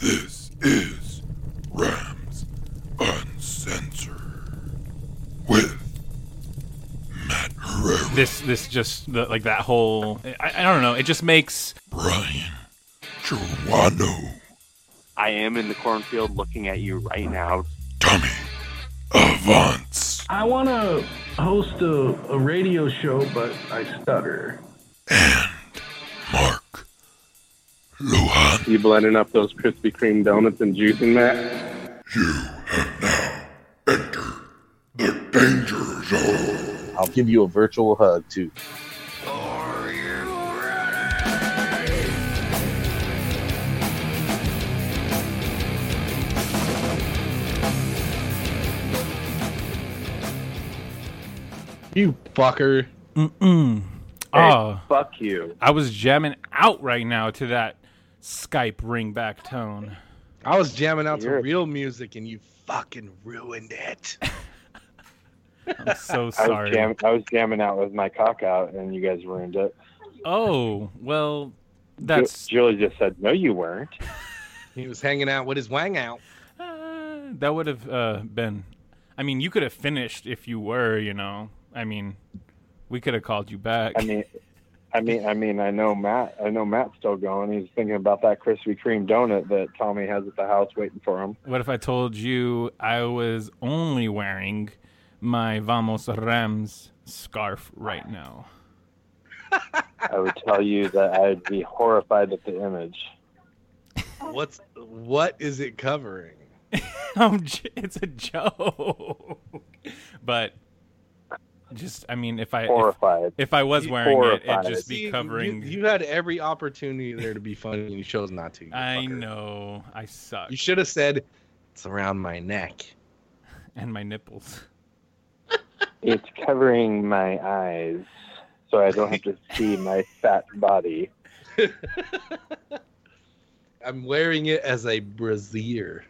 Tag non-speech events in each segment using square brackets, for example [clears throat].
This is Rams Uncensored with Matt Herrera, This this just the, like that whole I, I don't know. It just makes Brian Joanno, I am in the cornfield looking at you right now. Tommy Avance, I want to host a, a radio show, but I stutter. and Mark Luhan. You blending up those Krispy Kreme donuts and juicing that? You have now entered the danger zone. I'll give you a virtual hug too. Are you You fucker. mm-mm. Hey, Oh, fuck you. I was jamming out right now to that Skype ringback tone. I was jamming out to You're- real music and you fucking ruined it. [laughs] I'm so I was, sorry. jam- I was jamming out with my cock out, and you guys ruined it. Oh well, Ju- that's Julie just said, "No, you weren't." [laughs] He was hanging out with his wang out. uh, that would have uh, been. I mean, you could have finished if you were. You know, I mean, we could have called you back. I mean, I mean, I mean, I know Matt. I know Matt's still going. He's thinking about that Krispy Kreme donut that Tommy has at the house waiting for him. What if I told you I was only wearing my Vamos Rams scarf right now? [laughs] I would tell you that I'd be horrified at the image. What's what is it covering? [laughs] It's a joke. but just I mean if I if, Horrified. if I was wearing it, horrified. it'd just be covering You, you had every opportunity there to be funny and you chose not to. I fucker. know. I suck. You should have said it's around my neck. and my nipples. It's covering my eyes, so I don't have to [laughs] see my fat body. [laughs] I'm wearing it as a brassiere.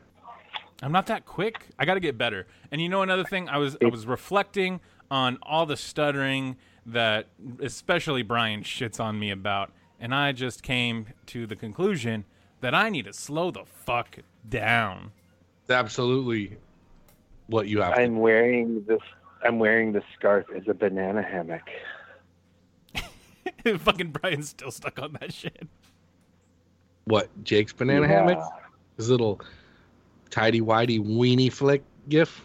I'm not that quick. I got to get better. And you know another thing, I was I was reflecting on all the stuttering that especially Brian shits on me about, and I just came to the conclusion that I need to slow the fuck down. It's absolutely what you have. I'm wearing this. I'm wearing the scarf as a banana hammock. [laughs] Fucking Brian's still stuck on that shit. What Jake's banana Yeah. hammock? His little tidy whitey weenie flick gif.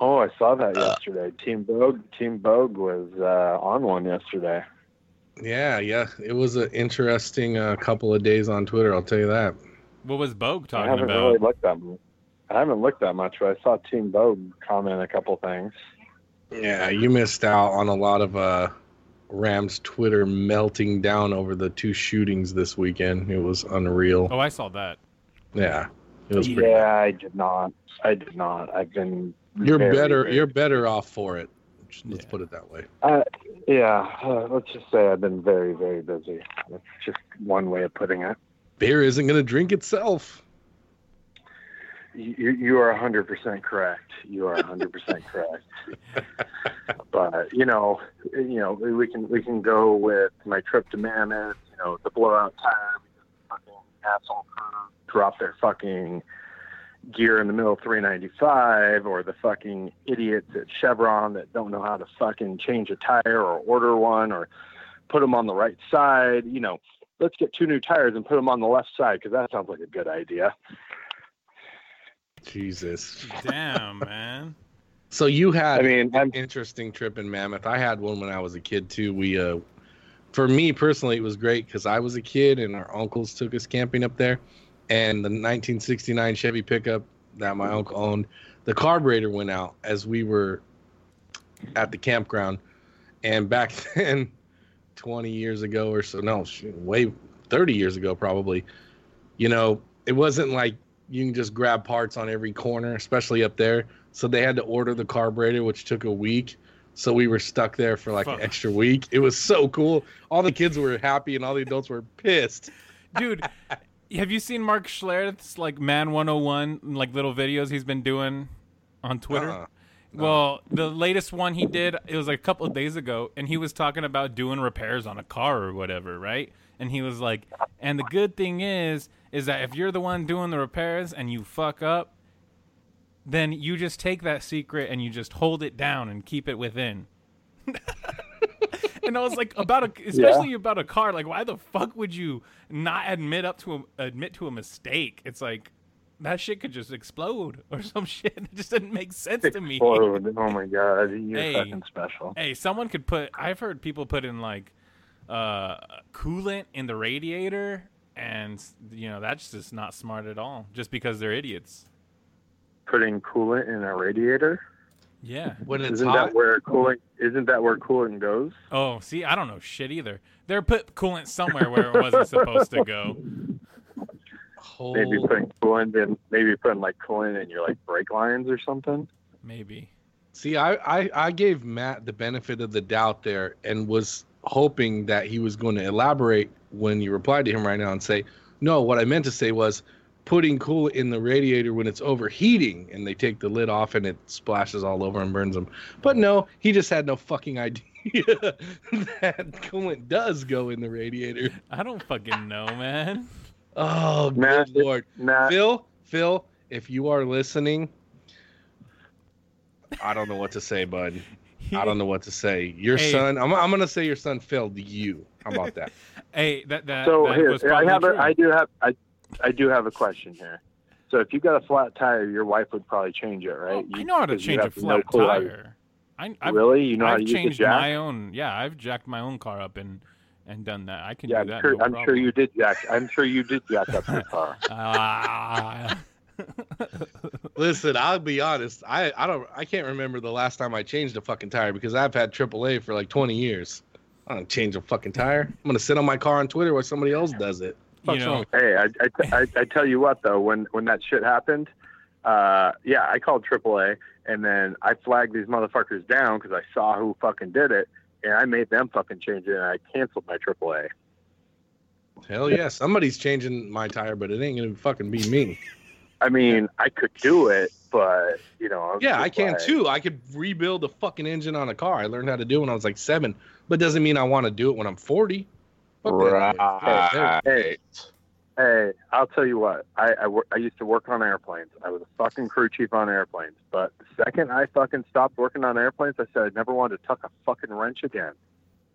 Oh, I saw that yesterday. Team Bogue, Team Bogue was uh, on one yesterday. Yeah, yeah. It was an interesting uh, couple of days on Twitter. I'll tell you that. What was Bogue I talking haven't about? really looked that. much. I haven't looked that much, but I saw Team Bogue comment a couple things. Yeah, you missed out on a lot of uh, Rams Twitter melting down over the two shootings this weekend. It was unreal. Oh, I saw that. Yeah, it was pretty. Yeah, I did not. I did not. I've been. You're very, better. very- You're better off for it. Let's Yeah. put it that way. Uh, yeah, uh, let's just say I've been very, very busy. That's just one way of putting it. Beer isn't going to drink itself. You, you are 100% correct. You are 100% [laughs] correct. But you know, you know, we can we can go with my trip to Mammoth. You know, the blowout tire because fucking asshole crew dropped their fucking gear in the middle of 395, or the fucking idiots at Chevron that don't know how to fucking change a tire or order one or put them on the right side. You know, let's get two new tires and put them on the left side because that sounds like a good idea. Jesus. Damn, man. [laughs] So you had I mean, I'm an interesting trip in Mammoth. I had one when I was a kid too. We, uh, for me personally, it was great because I was a kid and our uncles took us camping up there, and the 1969 Chevy pickup that my uncle owned, the carburetor went out as we were at the campground, and back [laughs] then, 20 years ago or so, no, way 30 years ago probably, you know, it wasn't like you can just grab parts on every corner, especially up there. So they had to order the carburetor, which took a week. So we were stuck there for like Fuck. an extra week. It was so cool. All the kids were happy and all the adults were pissed. Dude, have you seen Mark Schlereth's like Man 101 like little videos he's been doing on Twitter? Uh-uh. Well, the latest one he did, it was like a couple of days ago, and he was talking about doing repairs on a car or whatever, right? And he was like, and the good thing is, is that if you're the one doing the repairs and you fuck up, then you just take that secret and you just hold it down and keep it within. [laughs] [laughs] and I was like, [laughs] about a, especially about a car, like, why the fuck would you not admit up to a, admit to a mistake? It's like that shit could just explode or [laughs] some shit. It just didn't make sense to me. explode. Oh my god, you're Hey. fucking special. Hey, someone could put. I've heard people put in like uh, coolant in the radiator, and you know that's just not smart at all. Just because they're idiots. Putting coolant in a radiator Yeah. When it's isn't hot, that where coolant isn't that where coolant goes? Oh, see, I don't know shit either. They're put coolant somewhere where it wasn't supposed to go. hold, Maybe putting oh. coolant in maybe putting like coolant in your like brake lines or something. Maybe. See, I, I, I gave Matt the benefit of the doubt there and was hoping that he was going to elaborate when you replied to him right now and say, no, what I meant to say was putting coolant in the radiator when it's overheating and they take the lid off and it splashes all over and burns them. But no, he just had no fucking idea [laughs] that coolant does go in the radiator. I don't fucking know, man. Oh, Matt, good lord. Matt, Phil, Phil, if you are listening, I don't know what to say, bud. I don't know what to say. Your Hey. son, I'm, I'm gonna say your son failed you. How about that? [laughs] Hey, that that, so that here was I have true. a, I do have I I do have a question here. So if you got a flat tire, your wife would probably change it, right? Oh, I You- know how to change a have no flat clue how to- tire. I, I've, really? You know how I've to use the changed jack? my own. Yeah, I've jacked my own car up and and done that. I can Yeah, do I'm that. sure. no I'm sure you did jack. I'm sure you did jack up your car. [laughs] Ah. [laughs] Listen, I'll be honest. I, I don't I can't remember the last time I changed a fucking tire because I've had AAA for like 20 years. I don't change a fucking tire. I'm gonna sit on my car on Twitter while somebody else does it. You know, wrong? Hey, I, I, I, I tell you what though, when when that shit happened, uh, yeah, I called AAA and then I flagged these motherfuckers down because I saw who fucking did it, and I made them fucking change it, and I canceled my AAA. Hell yeah, somebody's changing my tire, but it ain't gonna fucking be me. I mean, I could do it, but you know, I'm Yeah, I can like- too. I could rebuild a fucking engine on a car. I learned how to do it when I was like seven, but doesn't mean I want to do it when I'm 40. Right. Hey, hey, I'll tell you what. I I, I used to work on airplanes. I was a fucking crew chief on airplanes. But the second I fucking stopped working on airplanes, I said I never wanted to tuck a fucking wrench again.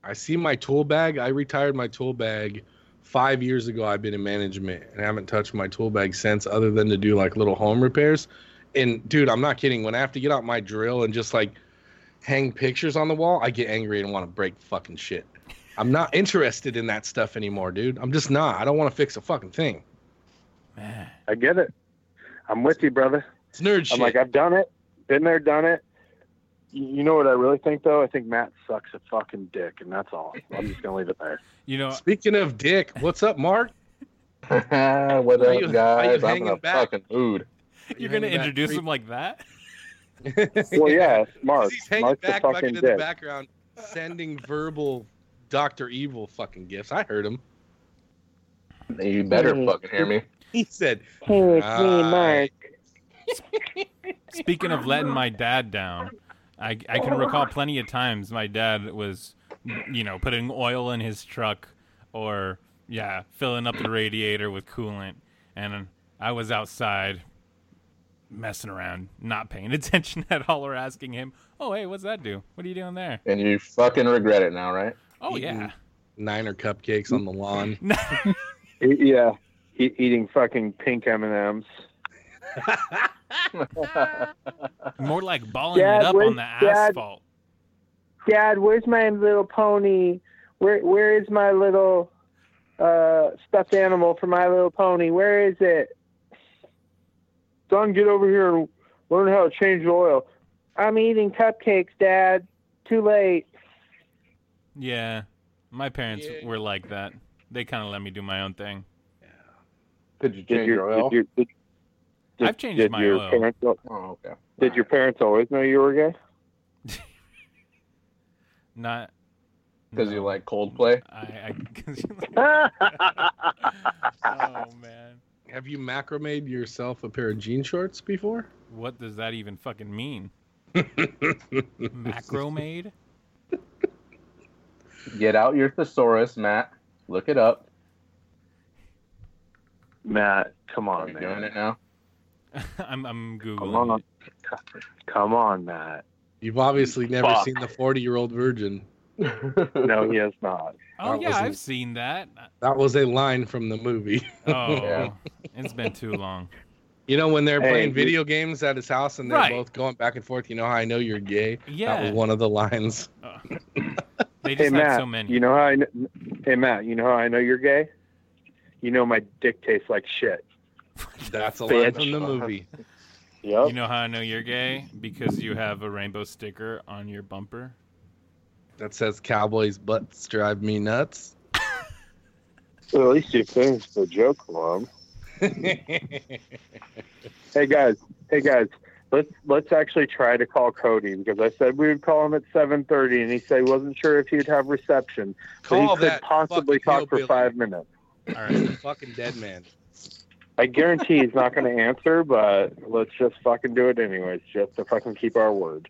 I see my tool bag. I retired my tool bag five years ago. I've been in management and I haven't touched my tool bag since, other than to do like little home repairs. And dude, I'm not kidding. When I have to get out my drill and just like hang pictures on the wall, I get angry and want to break fucking shit. I'm not interested in that stuff anymore, dude. I'm just not. I don't want to fix a fucking thing. Man. I get it. I'm with you, brother. It's nerd shit. I'm like, I've done it, been there, done it. You you know what I really think though? I think Matt sucks a fucking dick, and that's all. I'm just gonna leave it there. You know, Speaking of dick, what's up, Mark? [laughs] what Are up, you- are you guys? I'm in a back? fucking mood. you're gonna introduce him like that? Well, yeah, Mark. [laughs] He's hanging Mark's back a fucking fucking in the background, sending verbal Doctor Evil fucking gifts. I heard him. You better fucking hear me. He said, Hey, it's me, "Ah, Mark. [laughs] Speaking of letting my dad down, I I can recall plenty of times my dad was, you know, putting oil in his truck or yeah, filling up the radiator with coolant, and I was outside messing around, not paying [laughs] attention at all, or asking him, "Oh, hey, what's that do? What are you doing there?" And you fucking regret it now, right? Oh yeah, Niner cupcakes on the lawn. [laughs] [laughs] Yeah, e- eating fucking pink M and M's. more like balling Dad, it up on the Dad? asphalt. Dad, where's my little pony? Where Where is my little uh, stuffed animal for my little pony? Where is it? Son, get over here and learn how to change the oil. I'm eating cupcakes, Dad. Too late. Yeah, my parents Yeah. were like that. They kind of let me do my own thing. Yeah. Did you Did change your, your oil? did your, did, did, I've changed did my your oil. Parents, Oh, okay. did your parents always know you were gay? [laughs] Not Because you no. like Coldplay? I, I [laughs] 'cause you- [laughs] oh man, Have you macrame yourself a pair of jean shorts before? what does that even fucking mean? Macro made? Get out your thesaurus, Matt. Look it up. Matt, come Are on, you man. doing it now? [laughs] I'm I'm Come on. Come on, Matt. You've obviously never Fuck. seen the 40 year old virgin. No, he has not. Oh That yeah, I've seen that. That was a line from the movie. [laughs] Oh, Yeah. it's been too long. You know, when they're Hey, playing you- video games at his house and they're Right. both going back and forth, you know how I know you're gay? Yeah, That was one of the lines. Uh, [laughs] they Hey, just had Matt, so many. you know how I kn- Hey, Matt, you know how I know you're gay? You know my dick tastes like shit. [laughs] That's a line Bitch. from the movie. [laughs] Yep. You know how I know you're gay because you have a rainbow sticker on your bumper. That says Cowboys' butts drive me nuts. [laughs] Well, at least you finished the joke, Mom. Hey guys, hey guys, let's let's actually try to call Cody because I said we would call him at seven thirty, and he said he wasn't sure if he'd have reception, but Call he could possibly talk for five minutes. All right. fucking dead man. I guarantee he's not going to answer, but let's just fucking do it anyways, just to fucking keep our word.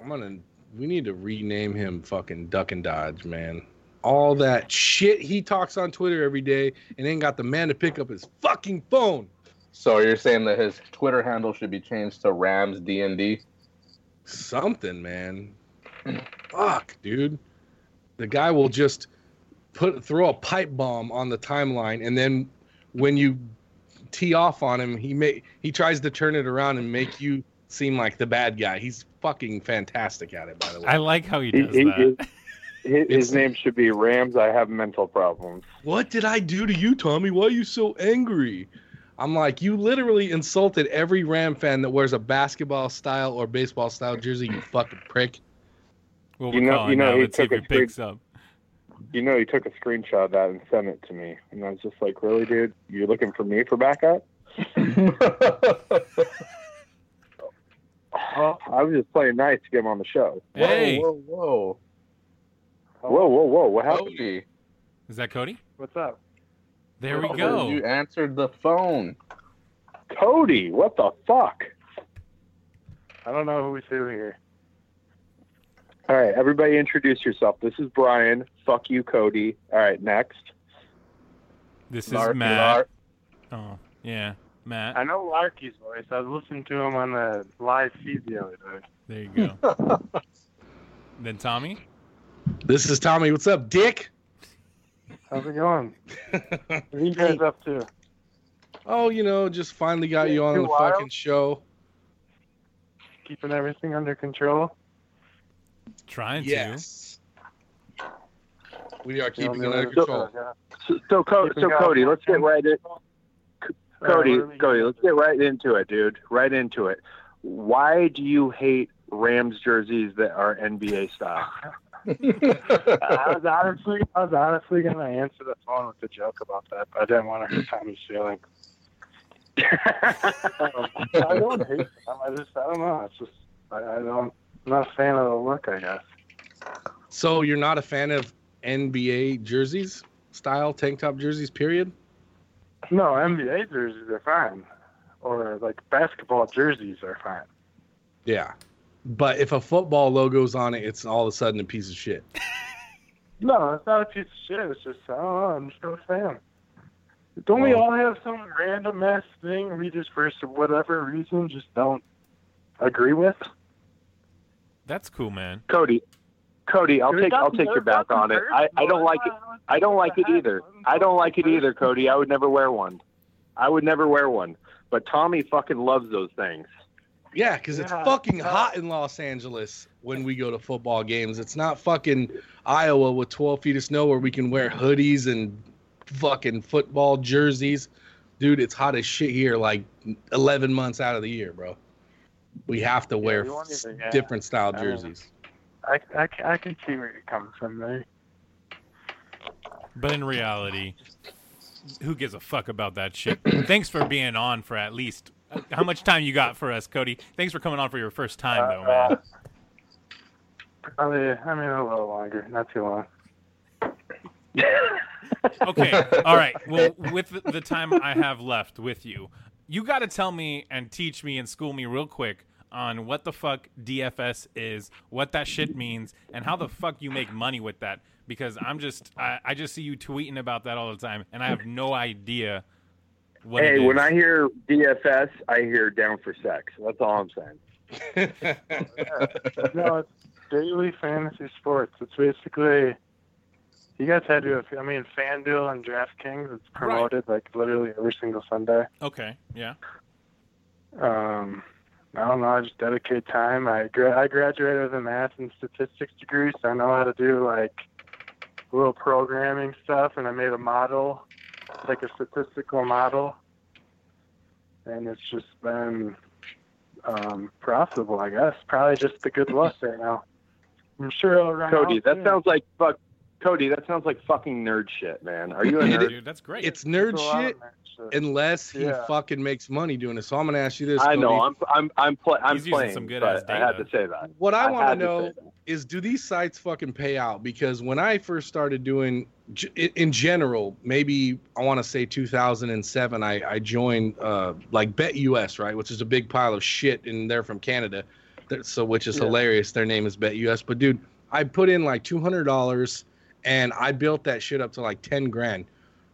I'm gonna. We need to rename him fucking Duck and Dodge, man. All that shit he talks on Twitter every day and ain't got the man to pick up his fucking phone. So you're saying that his Twitter handle should be changed to Rams DND? Something, man. Fuck, dude. The guy will just put throw a pipe bomb on the timeline, and then when you tee off on him, he may he tries to turn it around and make you seem like the bad guy. He's fucking fantastic at it, by the way. I like how he He- does he- that. His, his name should be Rams. I have mental problems. What did I do to you, Tommy? Why are you so angry? I'm like, you literally insulted every Ram fan that wears a basketball style or baseball style jersey, you fucking prick. Well, You know- you know, he Let's see if took a big- picks up. You know, he took a screenshot of that and sent it to me, and I was just like, "Really, dude? You're looking for me for backup?" [laughs] I was just playing nice to get him on the show. Hey, Whoa, whoa, Whoa, whoa, whoa! What happened? Cody, is that Cody? What's up, There we oh, go. You answered the phone. Cody? What the fuck? I don't know who we see here. All right, everybody, introduce yourself. This is Brian. Fuck you, Cody. All right, next. This is Larky Matt. Lark. Oh, yeah, Matt. I know Larky's voice. I was listening to him on the live feed the other day. There you go. [laughs] then Tommy. This is Tommy. What's up, Dick? How's it going? [laughs] What are you guys up to? Oh, you know, just finally got you on the wild? fucking show. Keeping everything under control? Trying to. Yes. We are keeping it under control. yeah. So, so, Co- so Cody, let's get right in. Cody, what Cody, let's get right into it, dude. Right into it. Why do you hate Rams jerseys that are NBA style? [laughs] I was [laughs] honestly, I was honestly gonna answer the phone with a joke about that, but I didn't want to hurt Tommy's feelings. [laughs] I don't hate them. I just, I don't know. It's just, I, I don't, I'm not a fan of the look. I guess. So you're not a fan of NBA jerseys, style tank top jerseys, period? No, NBA jerseys are fine, or like basketball jerseys are fine. Yeah. But if a football logo's on it, it's all of a sudden a piece of shit. No, it's not a piece of shit. It's just, I don't know. I'm just not a fan. Don't we all have some random ass thing we just, for whatever reason, just don't agree with? That's cool, man. Cody, Cody, I'll There's take I'll take your back on it. I, I don't like it. I don't like it either. I don't like it either, Cody. I would never wear one. I would never wear one. But Tommy fucking loves those things. Yeah, because it's Yeah. fucking hot in Los Angeles when we go to football games. It's not fucking Iowa with 12 feet of snow where we can wear hoodies and fucking football jerseys. Dude, it's hot as shit here like 11 months out of the year, bro. We have to wear we won't f- even- yeah. different style jerseys. I, I, I can see where you're coming from there. But in reality, who gives a fuck about that shit? Thanks for being on for at least. How much time you got for us, Cody? Thanks for coming on for your first time, though, man. Uh, Probably, I mean, a little longer, not too long. [laughs] Okay, all right. Well, with the- the time I have left with you, you got to tell me and teach me and school me real quick on what the fuck DFS is, what that shit means, and how the fuck you make money with that. Because I'm just, I, I just see you tweeting about that all the time, and I have no idea what hey, when I hear DFS, I hear down for sex. That's all I'm saying. [laughs] no, it's daily fantasy sports. It's basically you guys had to. I mean, FanDuel and DraftKings. It's promoted like literally every single Sunday. okay, yeah. Um, I don't know. I just dedicate time. I gra- I graduated with a math and statistics degree, so I know how to do like little programming stuff. And I made a model, like a statistical model, and it's just been um, profitable. I guess probably just the good luck right now. I'm sure it'll run Cody, out that soon. sounds like fuck. Cody, that sounds like fucking nerd shit, man. Are you a nerd? Dude, that's great. It's nerd There's a lot of shit that shit. unless he Yeah. fucking makes money doing it. So I'm going to ask you this. I know. I'm I'm I'm, pl- I'm He's using playing, some good but ass I had to say that. What I, I want to to know say that. Is do these sites fucking pay out? Because when I first started doing, in- in general, maybe I want to say 2007, I, I joined uh, like Bet US, right, which is a big pile of shit, and they're from Canada, so which is Yeah. hilarious. Their name is Bet US, but dude, I put in like two hundred dollars, and I built that shit up to like ten grand.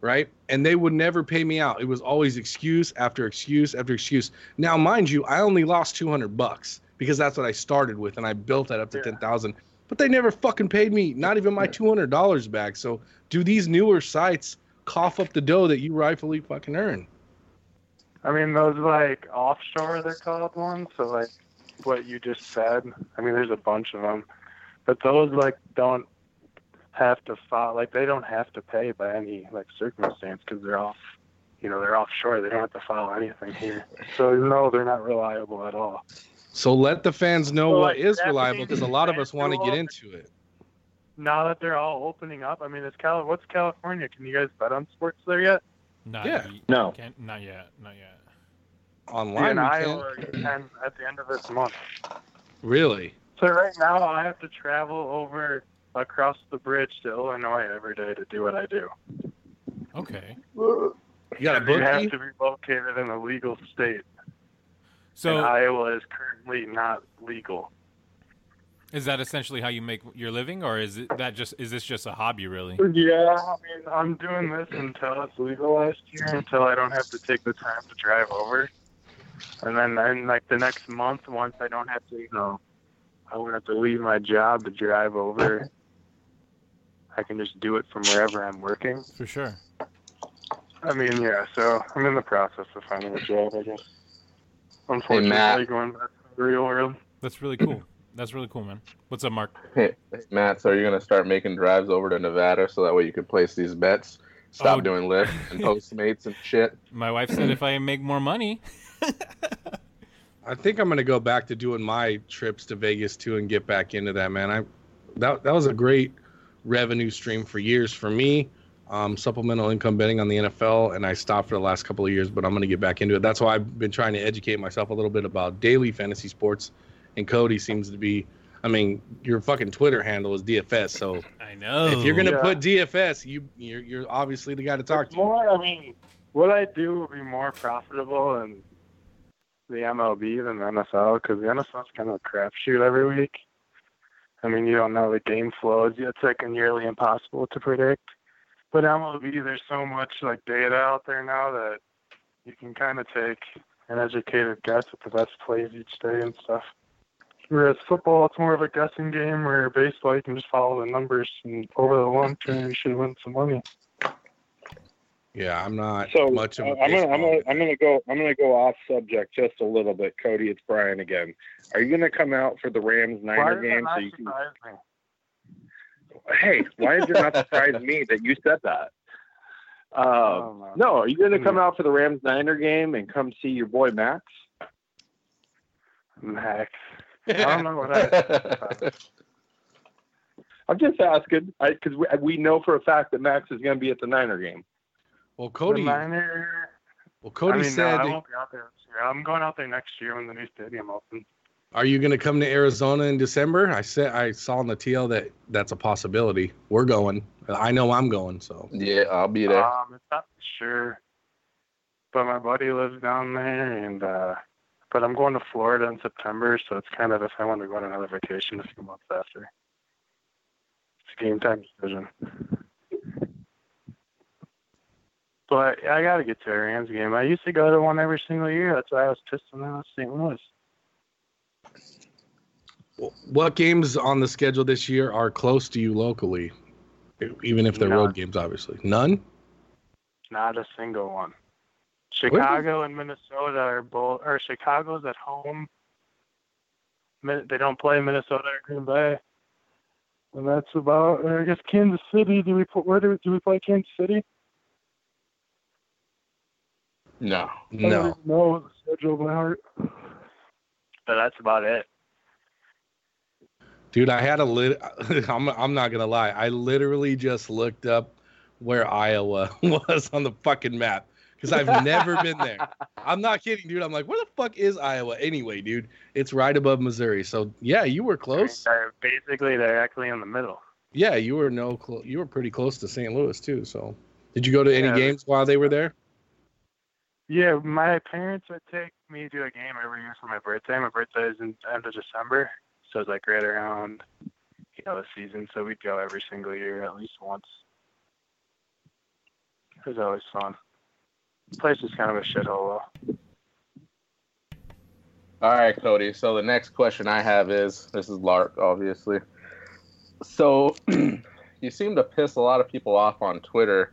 Right, and they would never pay me out. It was always excuse after excuse after excuse. Now, mind you, I only lost two hundred bucks because that's what I started with, and I built that up to Yeah. ten thousand. But they never fucking paid me, not even my two hundred dollars back. So, do these newer sites cough up the dough that you rightfully fucking earn? I mean, those like offshore, they're called ones. So like what you just said. I mean, there's a bunch of them, but those like don't have to file Like they don't have to pay by any like circumstance because they're off. You know, they're offshore. They don't have to file anything here. So no, they're not reliable at all. So let the fans know Well, what like, is reliable because a lot of us want to get into it. Now that they're all opening up, I mean, it's Cal. What's California? Can you guys bet on sports there yet? Not Yeah. ye- No. Can't, not yet. Not yet. Online, in we Iowa can. can at the end of this month. Really? So right now I have to travel over across the bridge to Illinois every day to do what I do. Okay. You got a You have to be located in a legal state. So and Iowa is currently not legal. is that essentially how you make your living, or is it that just is this just a hobby, really? Yeah, I mean, I'm doing this until it's legalized here, until I don't have to take the time to drive over. And then, in like the next month, once I don't have to, you know, I won't have to leave my job to drive over. I can just do it from wherever I'm working. For sure. I mean, yeah. So I'm in the process of finding a job. I guess. Unfortunately, Matt. going back to the real world. That's really cool. That's really cool, man. What's up, Mark? Hey, hey, Matt, so are you gonna start making drives over to Nevada so that way you can place these bets? Stop Oh. doing Lyft and [laughs] Postmates and shit. My wife said if I make more money, [laughs] I think I'm gonna go back to doing my trips to Vegas too and get back into that, man. I that that was a great revenue stream for years for me. Um, supplemental income betting on the NFL, and I stopped for the last couple of years, but I'm gonna get back into it. That's why I've been trying to educate myself a little bit about daily fantasy sports. And Cody seems to be. I mean, your fucking Twitter handle is DFS, so [laughs] I know. if you're gonna Yeah. put DFS, you you're, you're obviously the guy to talk It's to. more. I mean, what I do will be more profitable in the MLB than the NFL because the NFL's kind of a crapshoot every week. I mean, you don't know the game flows. It's like nearly impossible to predict. But MLB, there's so much like data out there now that you can kind of take an educated guess at the best plays each day and stuff. Whereas football, it's more of a guessing game. Where baseball, you can just follow the numbers, and over the long term, you should win some money. Yeah, I'm not So much of a uh, I'm gonna I'm gonna I'm gonna go I'm gonna go off subject just a little bit. Cody, it's Brian again. Are you gonna come out for the Rams Why Niner game so you can? surprise me? Hey, why does it not [laughs] surprise me that you said that? Uh, Oh, no. no, are you gonna come out for the Rams Niner game and come see your boy Max? Max. [laughs] I don't know what I. [laughs] I'm just asking because we, we know for a fact that Max is going to be at the Niner game. Well, The Cody, Niner. well, Cody I mean, said, no, I won't be out there this year. I'm going out there next year when the new stadium opens. "Are you going to come to Arizona in December?" I said, I saw on the TL that that's a possibility. We're going. I know I'm going. So Yeah, I'll be there. Um, it's not sure, but my buddy lives down there, and uh, but I'm going to Florida in September, so it's kind of if I want to go on another vacation a few months after. It's a game time decision. But I got to get to a Rams game. I used to go to one every single year. That's why I was pissed when I was St. Louis. What games on the schedule this year are close to you locally? Even if they're None. road games, obviously. None. Not a single one. Chicago and Minnesota are both, or Chicago's at home. They don't play Minnesota or Green Bay. And that's about, or I guess Kansas City. Do we put, where do, do we play Kansas City? No. I don't No. know the schedule by heart. But that's about it. Dude, I had a lit. [laughs] I'm I'm not gonna lie. I literally just looked up where Iowa [laughs] was on the fucking map because I've never been there. [laughs] I'm not kidding, dude. I'm like, where the fuck is Iowa anyway, dude? It's right above Missouri. So yeah, you were close. They're basically directly in the middle. Yeah, you were no, clo- you were pretty close to St. Louis too. So, did you go to any Yeah. games while they were there? Yeah, my parents would take me to a game every year for my birthday. My birthday is in end of December, so it's like right around you know the season. So we'd go every single year at least once. It was always fun. The place is kind of a shithole though. All right, Cody. So the next question I have is this is Lark, obviously. So [clears throat] you seem to piss a lot of people off on Twitter.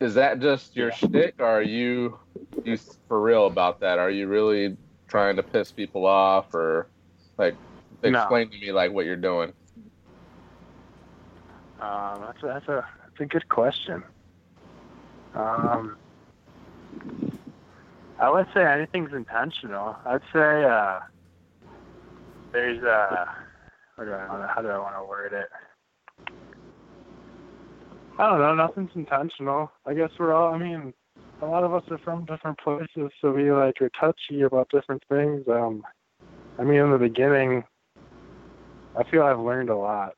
Is that just your shtick, or are you you for real about that? Are you really trying to piss people off, or like No. explain to me like what you're doing? Um, that's a, that's a that's a good question. Um, I would say anything's intentional. I'd say uh, there's uh, what do I wanna, how do I want to word it? I don't know. Nothing's intentional. I guess we're all. I mean, a lot of us are from different places, so we like are touchy about different things. Um, I mean, in the beginning, I feel I've learned a lot.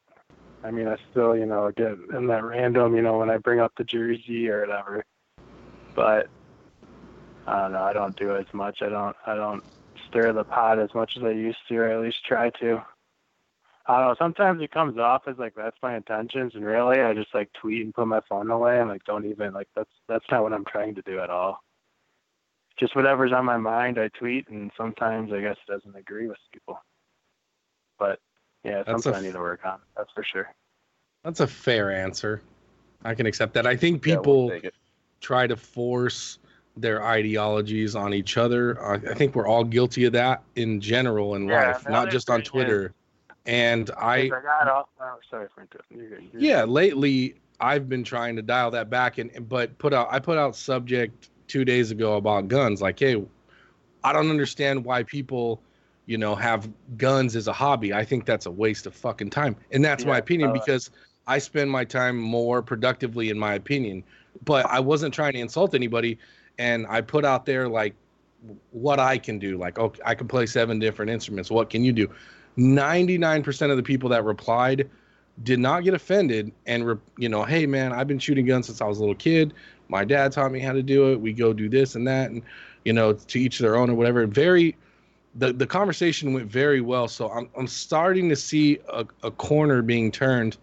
I mean, I still, you know, get in that random, you know, when I bring up the jersey or whatever. But I don't know. I don't do as much. I don't. I don't stir the pot as much as I used to, or at least try to. I don't know. Sometimes it comes off as like that's my intentions, and really, I just like tweet and put my phone away, and like don't even like that's that's not what I'm trying to do at all. Just whatever's on my mind, I tweet, and sometimes I guess it doesn't agree with people. But yeah, That's something a I need to work on. That's for sure. That's a fair answer. I can accept that. I think Yeah, we'll people try to force their ideologies on each other. I, I think we're all guilty of that in general in Yeah, life, not just on Twitter. And I, I off. Oh, sorry for interrupting. You're good. You're yeah, lately I've been trying to dial that back and but put out I put out subject 2 days ago about guns like hey, I don't understand why people you know have guns as a hobby. I think that's a waste of fucking time. And that's my opinion uh, because I spend my time more productively in my opinion. But I wasn't trying to insult anybody and I put out there like what I can do. Like, okay, I can play seven different instruments. What can you do? 99% of the people that replied did not get offended and, re- you know, hey, man, I've been shooting guns since I was a little kid. My dad taught me how to do it. We go do this and that. And, you know, to each their own or whatever. Very, the, the conversation went very well. So I'm, I'm starting to see a, a corner being turned,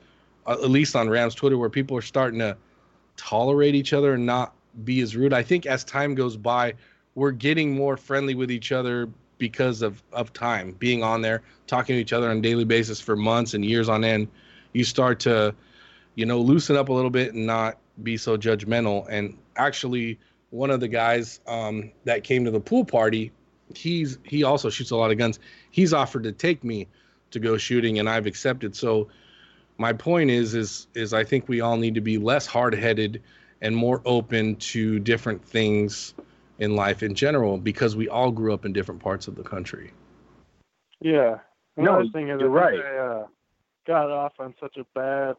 uh, at least on Rams Twitter, where people are starting to tolerate each other and not be as rude. I think as time goes by, we're getting more friendly with each other because of, of time being on there, talking to each other on a daily basis for months and years on end. You start to, you know, loosen up a little bit and not be so judgmental. And actually, one of the guys um, that came to the pool party, he's he also shoots a lot of guns. He's offered to take me to go shooting, and I've accepted. So my point is is is I think we all need to be less hard-headed and more open to different things in life in general because we all grew up in different parts of the country. Yeah. No, thing is, you're I right. I uh, got off on such a bad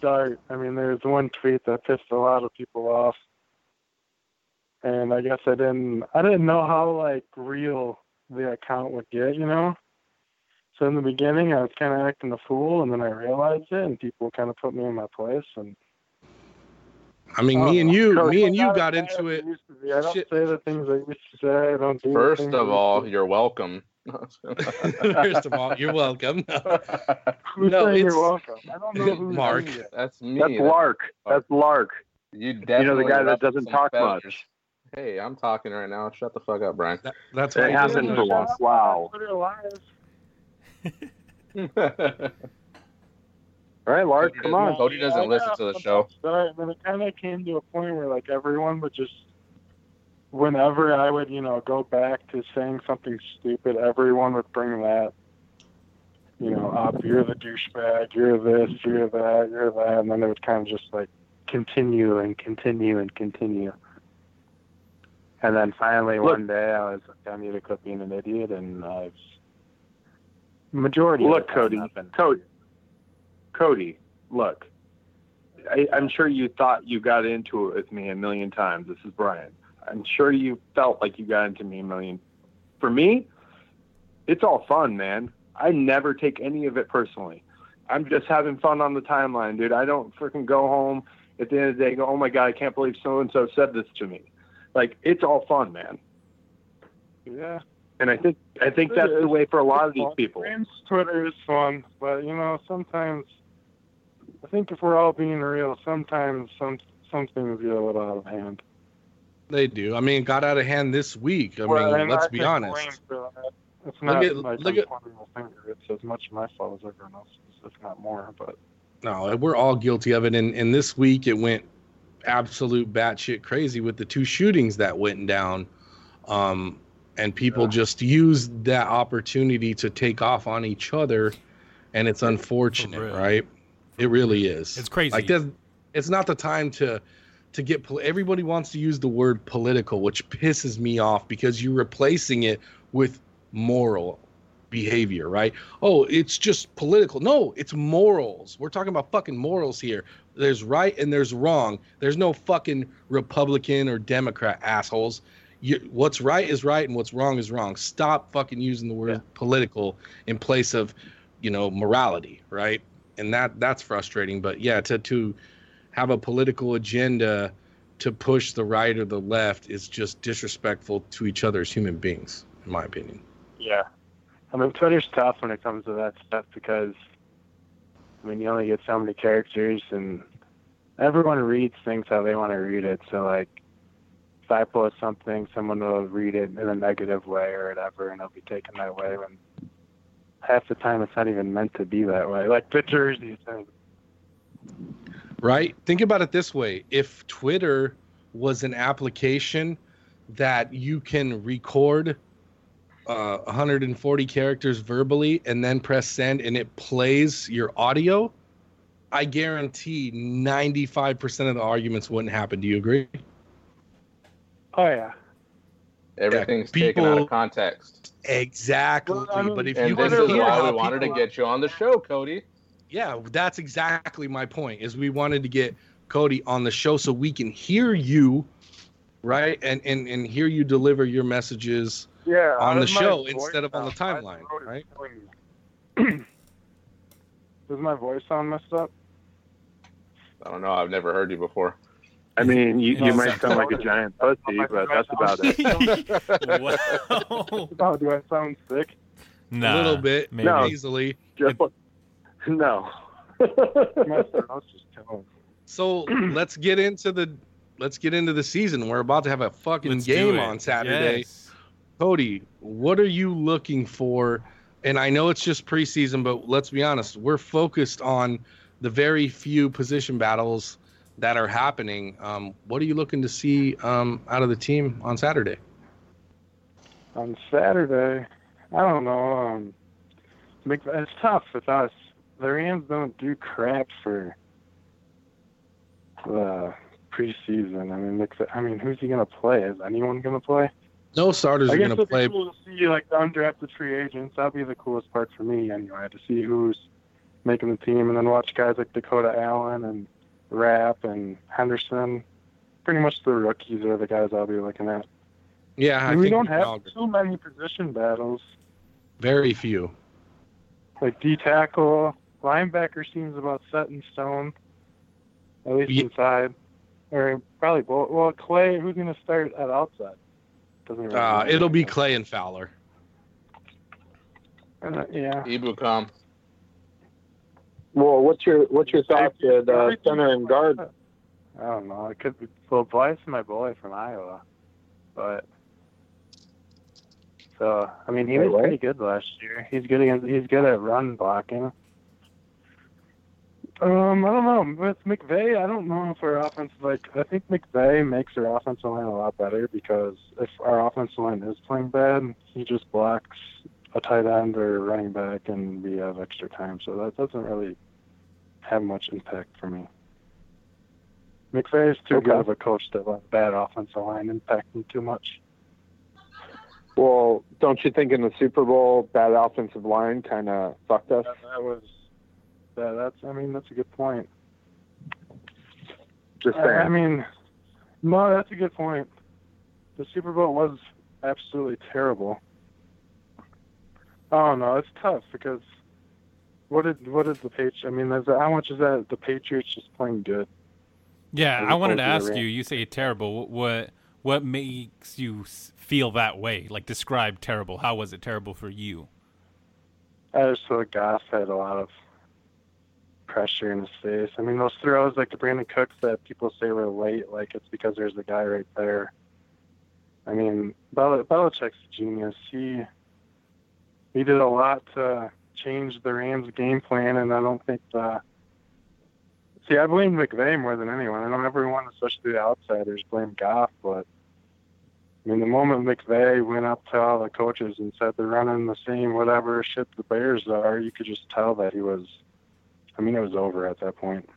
start. I mean, there's one tweet that pissed a lot of people off, and I guess I didn't. I didn't know how like real the account would get, you know. So in the beginning, I was kind of acting a fool, and then I realized it, and people kind of put me in my place. And I mean, Oh, me and you, me and you got into it. I used to be. I don't Shit. say the things I used to say. I don't do the First things of I all, used to. you're welcome. [laughs] First of all, you're welcome. [laughs] Who's no, it's- you're welcome? I don't know [laughs] who's Mark. That's me. That's Lark. That's Lark. You You know the guy that doesn't talk feathers. much. Hey, I'm talking right now. Shut the fuck up, Brian. That, that's what why happened you for once. Wow. All right, Lark, come on. Cody doesn't I listen to the show. bad start, and then it kind of came to a point where like everyone would just, whenever I would you know go back to saying something stupid, everyone would bring that, you know, up. You're the douchebag. You're this. You're that. You're that, and then it would kind of just like continue and continue and continue. And then finally Look- one day I was like, I need to quit being an idiot, and I've majority. Look, Cody. Cody. Cody, look. I, I'm sure you thought you got into it with me a million times. This is Brian. I'm sure you felt like you got into me a million. For me, it's all fun, man. I never take any of it personally. I'm just having fun on the timeline, dude. I don't freaking go home at the end of the day and go, oh my God, I can't believe so and so said this to me. Like, it's all fun, man. Yeah. And I think I think that's the way for a lot of these people. Friends, Twitter is fun, but you know, sometimes I think if we're all being real, sometimes some some things get a little out of hand. They do. I mean, it got out of hand this week. I Well, mean, let's I be honest. blame for that. It's Look not at- like look I'm at- pointing the finger. It's as much my fault as everyone else's, if not more. But No, we're all guilty of it. And, and this week it went absolute batshit crazy with the two shootings that went down. Um, and people just used that opportunity to take off on each other. And it's unfortunate, right? It really is. It's crazy. Like, there's- it's not the time to to get pol- everybody wants to use the word political which pisses me off because you're replacing it with moral behavior right? Oh it's just political. No it's morals. We're talking about fucking morals here. There's right and there's wrong. There's no fucking republican or democrat assholes. You, what's right is right and what's wrong is wrong. Stop fucking using the word political in place of you know morality right? And that that's frustrating. But yeah to to have a political agenda to push the right or the left is just disrespectful to each other as human beings, in my opinion. yeah, I mean Twitter's tough when it comes to that stuff because I mean you only get so many characters and everyone reads things how they want to read it. So like if I post something, someone will read it in a negative way or whatever, and it'll be taken that way when half the time it's not even meant to be that way. Like pictures, jerseys. And, right? Think about it this way: if Twitter was an application that you can record uh, 140 characters verbally and then press send and it plays your audio, I guarantee 95% of the arguments wouldn't happen. Do you agree? oh yeah. Everything's Yeah, taken out of context. Exactly. Well, I mean- but if And you this is why we wanted to get you on the show, Cody. Yeah, that's exactly my point. Is we wanted to get Cody on the show so we can hear you, right, and and and hear you deliver your messages Yeah. on the show instead of on the timeline, My throat is right? [clears throat] Does my voice sound messed up? I don't know. I've never heard you before. I mean, you, you might sound like a giant pussy, but that's about it. [laughs] [laughs] wow. Oh, do I sound sick? Nah, a little bit, maybe. No. easily. Just no. My throat's just killing. So let's get into the let's get into the season. We're about to have a fucking Let's game on Saturday. Yes. Cody, what are you looking for? And I know it's just preseason, but let's be honest, we're focused on the very few position battles that are happening. Um, what are you looking to see um, out of the team on Saturday? on Saturday, I don't know. Um, it's tough with us. The Rams don't do crap for the preseason. I mean, Mc- I mean, who's he gonna play? Is anyone gonna play? No starters I are guess going to it'd play. be cool to see like the undrafted free agents. That'd be the coolest part for me, anyway, to see who's making the team, and then watch guys like Dakota Allen and Rapp and Henderson. Pretty much the rookies are the guys I'll be looking at. Yeah, I we don't we can all have too many position battles. very few. Like D tackle, linebacker seems about set in stone, at least Ye- inside. Or probably both. Well, Clay, who's going to start at outside? Doesn't really Uh, it'll be Clay and Fowler. Uh, yeah. Ebukam. Well, what's your what's your thoughts at uh, center and guard? I don't know. It could be. Well, Blythe's my boy from Iowa, but so I mean he Wait, was what? pretty good last year. He's good against. He's good at run blocking. Um, I don't know. With McVay, I don't know if our offense like. I think McVay makes our offensive line a lot better because if our offensive line is playing bad, he just blocks a tight end or a running back, and we have extra time. So that doesn't really have much impact for me. McVay is too Okay. good of a coach to let bad offensive line impact him too much. Well, don't you think in the Super Bowl that offensive line kind of fucked us? That, that was that, that's. I mean, that's a good point. Just I, I mean, no, that's a good point. The Super Bowl was absolutely terrible. Oh don't. It's tough because what did what did the Patriots? I mean, there's, how much is that the Patriots just playing good? Yeah, I wanted to ask you. You say terrible. What- What what makes you feel that way? Like describe terrible. How was it terrible for you? I just thought Goff had a lot of pressure in his face. I mean, those throws like the Brandin Cooks that people say were late, like it's because there's a guy right there. I mean, Bel- Belichick's a genius. He he did a lot to change the Rams' game plan, and I don't think the see I blame McVay more than anyone. I know everyone, especially the outsiders, blame Goff, but I mean, the moment McVay went up to all the coaches and said they're running the same whatever shit the Bears are, you could just tell that he was. I mean, it was over at that point.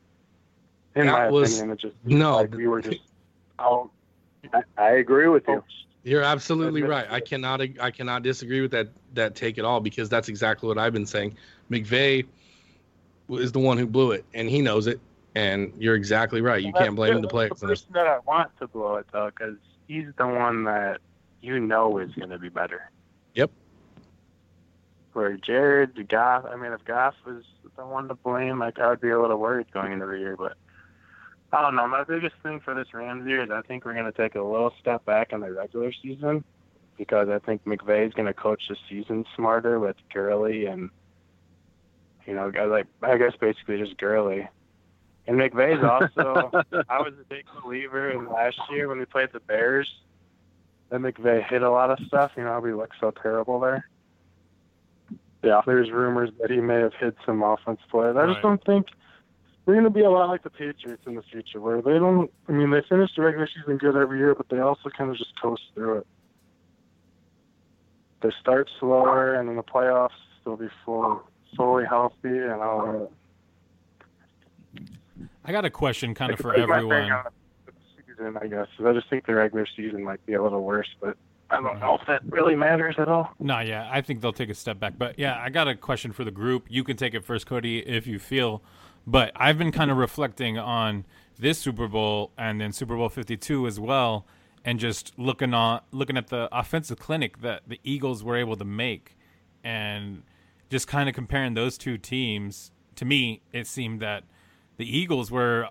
In That my was- opinion, it just no, like we were just out. I, I agree with you. Oh, you're absolutely right. I cannot I cannot disagree with that that take at all because that's exactly what I've been saying. McVay is the one who blew it, and he knows it. And you're exactly right. You can't blame the That's players. The person that I want to blow it though, because he's the one that you know is going to be better. Where Jared, Goff, I mean, if Goff was the one to blame, like I would be a little worried going into the year. But I don't know. My biggest thing for this Rams year is I think we're going to take a little step back in the regular season because I think McVay is going to coach the season smarter with Gurley and you know, guys like I guess basically just Gurley. And McVay's [laughs] also I was a big believer in last year when we played the Bears. That McVay hit a lot of stuff. You know, we looked so terrible there. Yeah, there's rumors that he may have hit some offense players. I Right. just don't think we're going to be a lot like the Patriots in the future, where they don't. I mean, they finish the regular season good every year, but they also kind of just coast through it. They start slower, and in the playoffs, they'll be full, fully healthy, and all that. I got a question kind of for That's my thing everyone. Season, I guess. I just think the regular season might be a little worse, but I don't know if that really matters at all. No, yeah, I think they'll take a step back. But yeah, I got a question for the group. You can take it first, Cody, if you feel. But I've been kind of reflecting on this Super Bowl and then Super Bowl 52 as well, and just looking on looking at the offensive clinic that the Eagles were able to make, and just kind of comparing those two teams. To me, it seemed that the Eagles were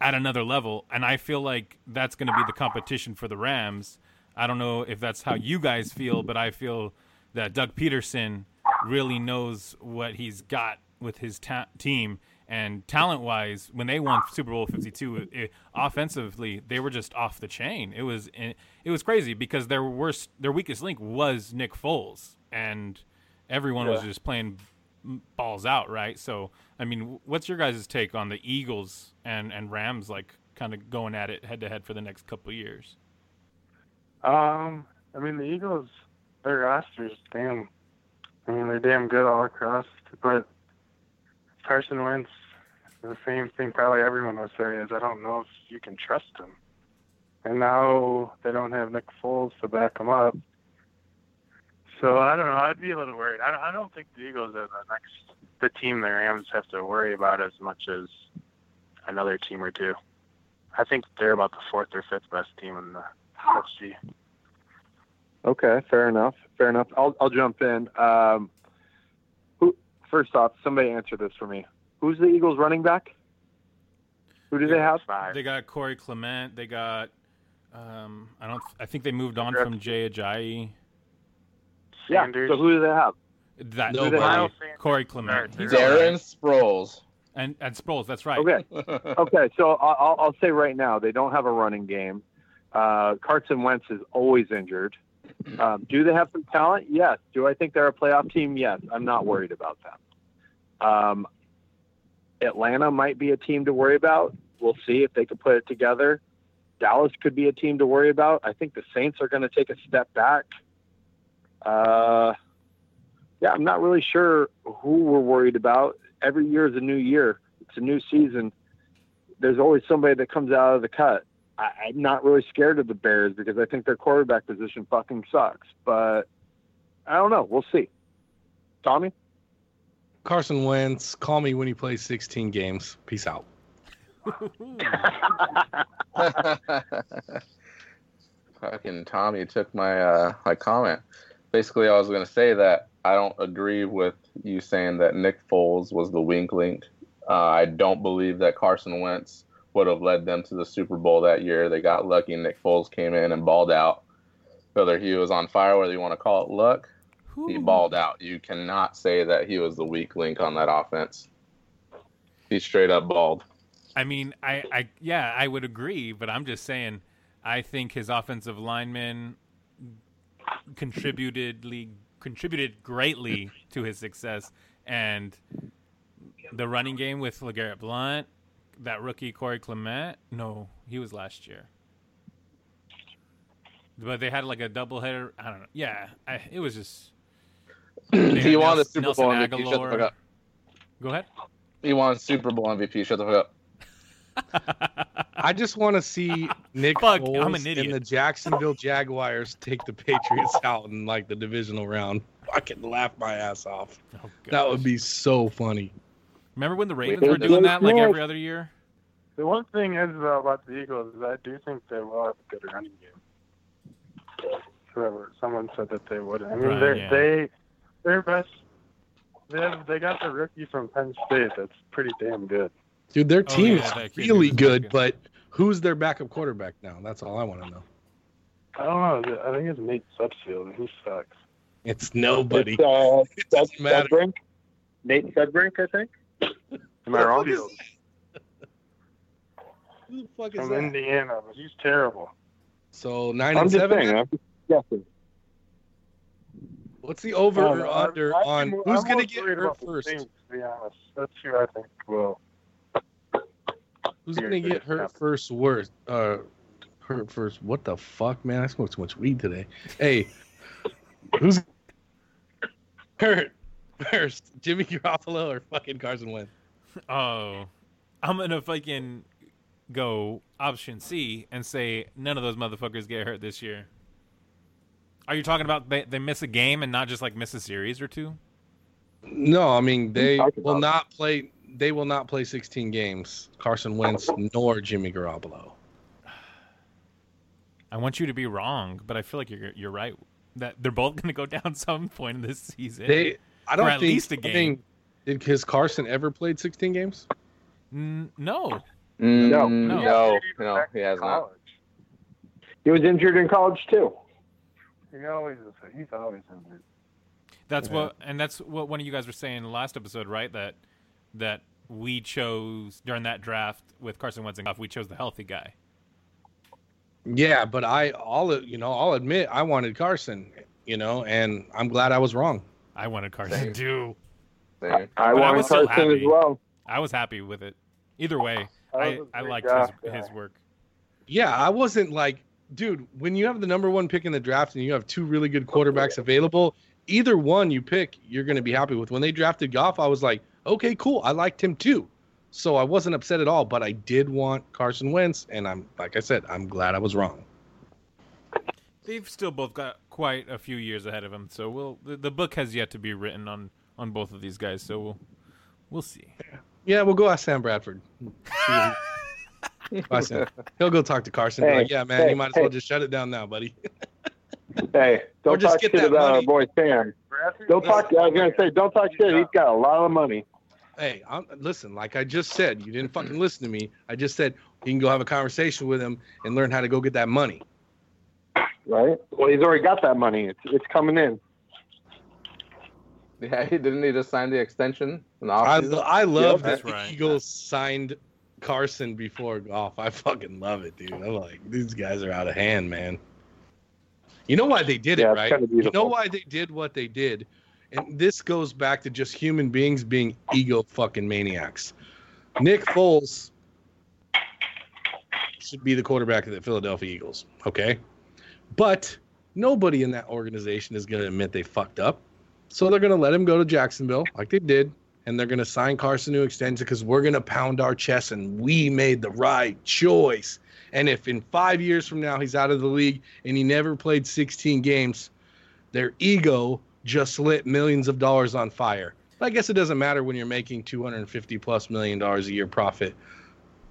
at another level, and I feel like that's going to be the competition for the Rams. I don't know if that's how you guys feel, but I feel that Doug Pederson really knows what he's got with his ta- team. And talent wise, when they won Super Bowl 52, it, offensively, they were just off the chain. It was eh, it was crazy because their worst, their weakest link was Nick Foles, and everyone was just playing balls out, right? So, I mean, what's your guys' take on the Eagles and and Rams, like kind of going at it head to head for the next couple of years? Um, I mean, the Eagles, their roster's damn. I mean, they're damn good all across. But Carson Wentz, the same thing probably everyone would say is I don't know if you can trust him. And now they don't have Nick Foles to back him up. So I don't know. I'd be a little worried. I don't, I don't think the Eagles are the next the team the Rams have to worry about as much as another team or two. I think they're about the fourth or fifth best team in the NFC. Okay, fair enough. Fair enough. I'll I'll jump in. Um, who first off, somebody answer this for me. Who's the Eagles running back? Who do they have? Five. They got Corey Clement. They got. Um, I don't. I think they moved on from Jay Ajayi. Yeah. Sanders. So who do they have? That Who do Miles. Corey Clement. He's Darren Sproles. and and Sproles. That's right. Okay. [laughs] okay. So I'll, I'll- I'll say right now they don't have a running game. Uh, Carson Wentz is always injured. Um, do they have some talent? Yes. Do I think they're a playoff team? Yes. I'm not worried about them. Um, Atlanta might be a team to worry about. We'll see if they can put it together. Dallas could be a team to worry about. I think the Saints are going to take a step back. Uh, yeah, I'm not really sure who we're worried about. Every year is a new year. It's a new season. There's always somebody that comes out of the cut. I, I'm not really scared of the Bears because I think their quarterback position fucking sucks. But I don't know. We'll see. Tommy? Carson Wentz, call me when he plays 16 games. Peace out. [laughs] Fucking Tommy took my uh, my comment. Basically, I was going to say that I don't agree with you saying that Nick Foles was the wink link. Uh, I don't believe that Carson Wentz would have led them to the Super Bowl that year. They got lucky. Nick Foles came in and balled out. Whether he was on fire, whether you want to call it luck, he balled out. You cannot say that he was the weak link on that offense. He straight up balled. I mean, I, I, yeah, I would agree, but I'm just saying, I think his offensive linemen contributed contributed greatly to his success, and the running game with LeGarrette Blount, that rookie Corey Clement. No, he was last year. But they had like a doubleheader. I don't know. Yeah, I, it was just. [clears throat] he won the Super Nelson Bowl MVP. Shut the fuck up. Go ahead. He won Super Bowl MVP. Shut the fuck up. [laughs] I just want to see Nick [laughs] Fuck, Foles I'm an idiot. and the Jacksonville Jaguars take the Patriots [laughs] out in like the divisional round. I could laugh my ass off. Oh, That would be so funny. Remember when the Ravens Wait, were doing that like every other year? The one thing is though about the Eagles is I do think they will have a good running game. Whoever someone said that they wouldn't. I mean, Right, they're yeah. they their best. They have, they got the rookie from Penn State. That's pretty damn good. Dude, their Oh, team's yeah, that kid really good, good. but who's their backup quarterback now? That's all I want to know. I don't know. I think it's Nate Sudfeld. He sucks. It's nobody. It's, uh, [laughs] It doesn't matter. Sudbrink? Nate Sudbrink, I think. Am I wrong? Who the fuck is From that? Indiana, but he's terrible. So 9 I'm and just 7. saying. I'm just guessing. What's the over I don't or know. I'm- under I'm on who's I'm gonna get worried hurt first? Saints, to be honest, that's who I think will. Who's gonna get good hurt champ. first? Worst? Uh, hurt first? What the fuck, man? I smoked so much weed today. Hey, who's [laughs] hurt first? [laughs] Jimmy Garoppolo or fucking Carson Wentz? Oh, I'm gonna fucking go option C and say none of those motherfuckers get hurt this year. Are you talking about they, they miss a game and not just like miss a series or two? No, I mean they will not play. They will not play 16 games. Carson Wentz [sighs] nor Jimmy Garoppolo. I want you to be wrong, but I feel like you're you're right that they're both gonna go [laughs] down some point in this season. They, I don't Or at think. least a I game. mean, did has Carson ever played 16 games? N- no, Mm, No. no, No. no, he has not. He was injured in college too. He always is. He's always injured. that's what, and that's what one of you guys were saying in the last episode, right? That that we chose during that draft with Carson Wentz and Goff, we chose the healthy guy. Yeah, but I, all you know, I'll admit I wanted Carson. You know, and I'm glad I was wrong. I wanted Carson Same. too. Same. I I wanted was still Carson as happy. well. I was happy with it. Either way, I I, was a I big liked his, guy. his work. Yeah, I wasn't like, dude, when you have the number one pick in the draft and you have two really good quarterbacks available, either one you pick, you're going to be happy with. When they drafted Goff, I was like, okay, cool. I liked him too. So I wasn't upset at all, but I did want Carson Wentz. And I'm, like I said, I'm glad I was wrong. They've still both got quite a few years ahead of them, so we'll the, the book has yet to be written on on both of these guys. So we'll we'll see. Yeah, we'll go ask Sam Bradford. See he- Ask him. He'll go talk to Carson. and be Hey, like, yeah, man, hey, you might as well hey. just shut it down now, buddy. [laughs] Hey, don't just talk get shit that about our boy Sam. Don't talk. I was gonna say, don't talk shit. He's got a lot of money. Hey, I'm, listen, like I just said, you didn't fucking listen to me. I just said you can go have a conversation with him and learn how to go get that money. Right? Well, he's already got that money. It's it's coming in. Yeah, he didn't he just sign the extension in the I. I love That's that the right. Eagles signed Carson before Goff. I fucking love it, dude. I'm like, these guys are out of hand, man. You know why they did Yeah, it, right? kinda You know why they did what they did? And this goes back to just human beings being ego fucking maniacs. Nick Foles should be the quarterback of the Philadelphia Eagles, okay? But nobody in that organization is going to admit they fucked up. So they're going to let him go to Jacksonville like they did. And they're going to sign Carson to extension because we're going to pound our chest and we made the right choice. And if in five years from now he's out of the league and he never played 16 games, their ego just lit millions of dollars on fire. I guess it doesn't matter when you're making 250 plus million dollars a year profit.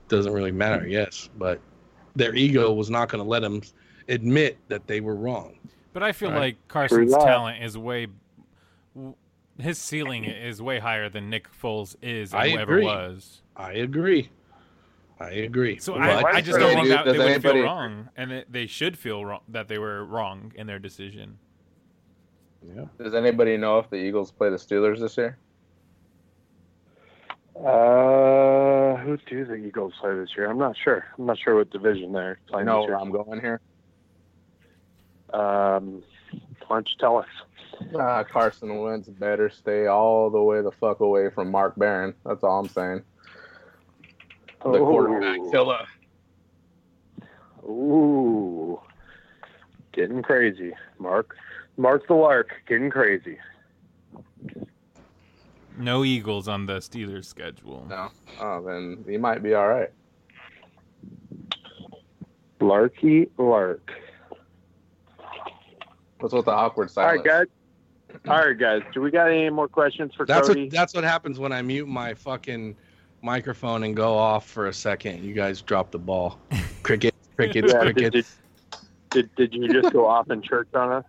Doesn't really matter, yes. But their ego was not going to let them admit that they were wrong. But I feel Right. like Carson's talent is way his ceiling is way higher than Nick Foles is and I ever agree. was. I agree. I agree. So But- I, I just don't want that they does would feel wrong, and that they should feel wrong that they were wrong in their decision. yeah. Does anybody know if the Eagles play the Steelers this year? Uh, who do the Eagles play this year? I'm not sure. I'm not sure what division they're I playing know this where year. I'm going here. Um, why don't you tell us? Ah, Carson Wentz better stay all the way the fuck away from Mark Barron. That's all I'm saying. The quarterback Ooh. killer. Ooh, getting crazy, Mark. Mark the Lark, getting crazy. No Eagles on the Steelers schedule. No. Oh, then he might be all right. Larky Lark. What's with the awkward silence. All right, guys. All right, guys. Do we got any more questions for That's Cody? what that's what happens when I mute my fucking microphone and go off for a second. You guys drop the ball. [laughs] Crickets, crickets, Yeah, did, crickets. did, did, did you just go off in church on us?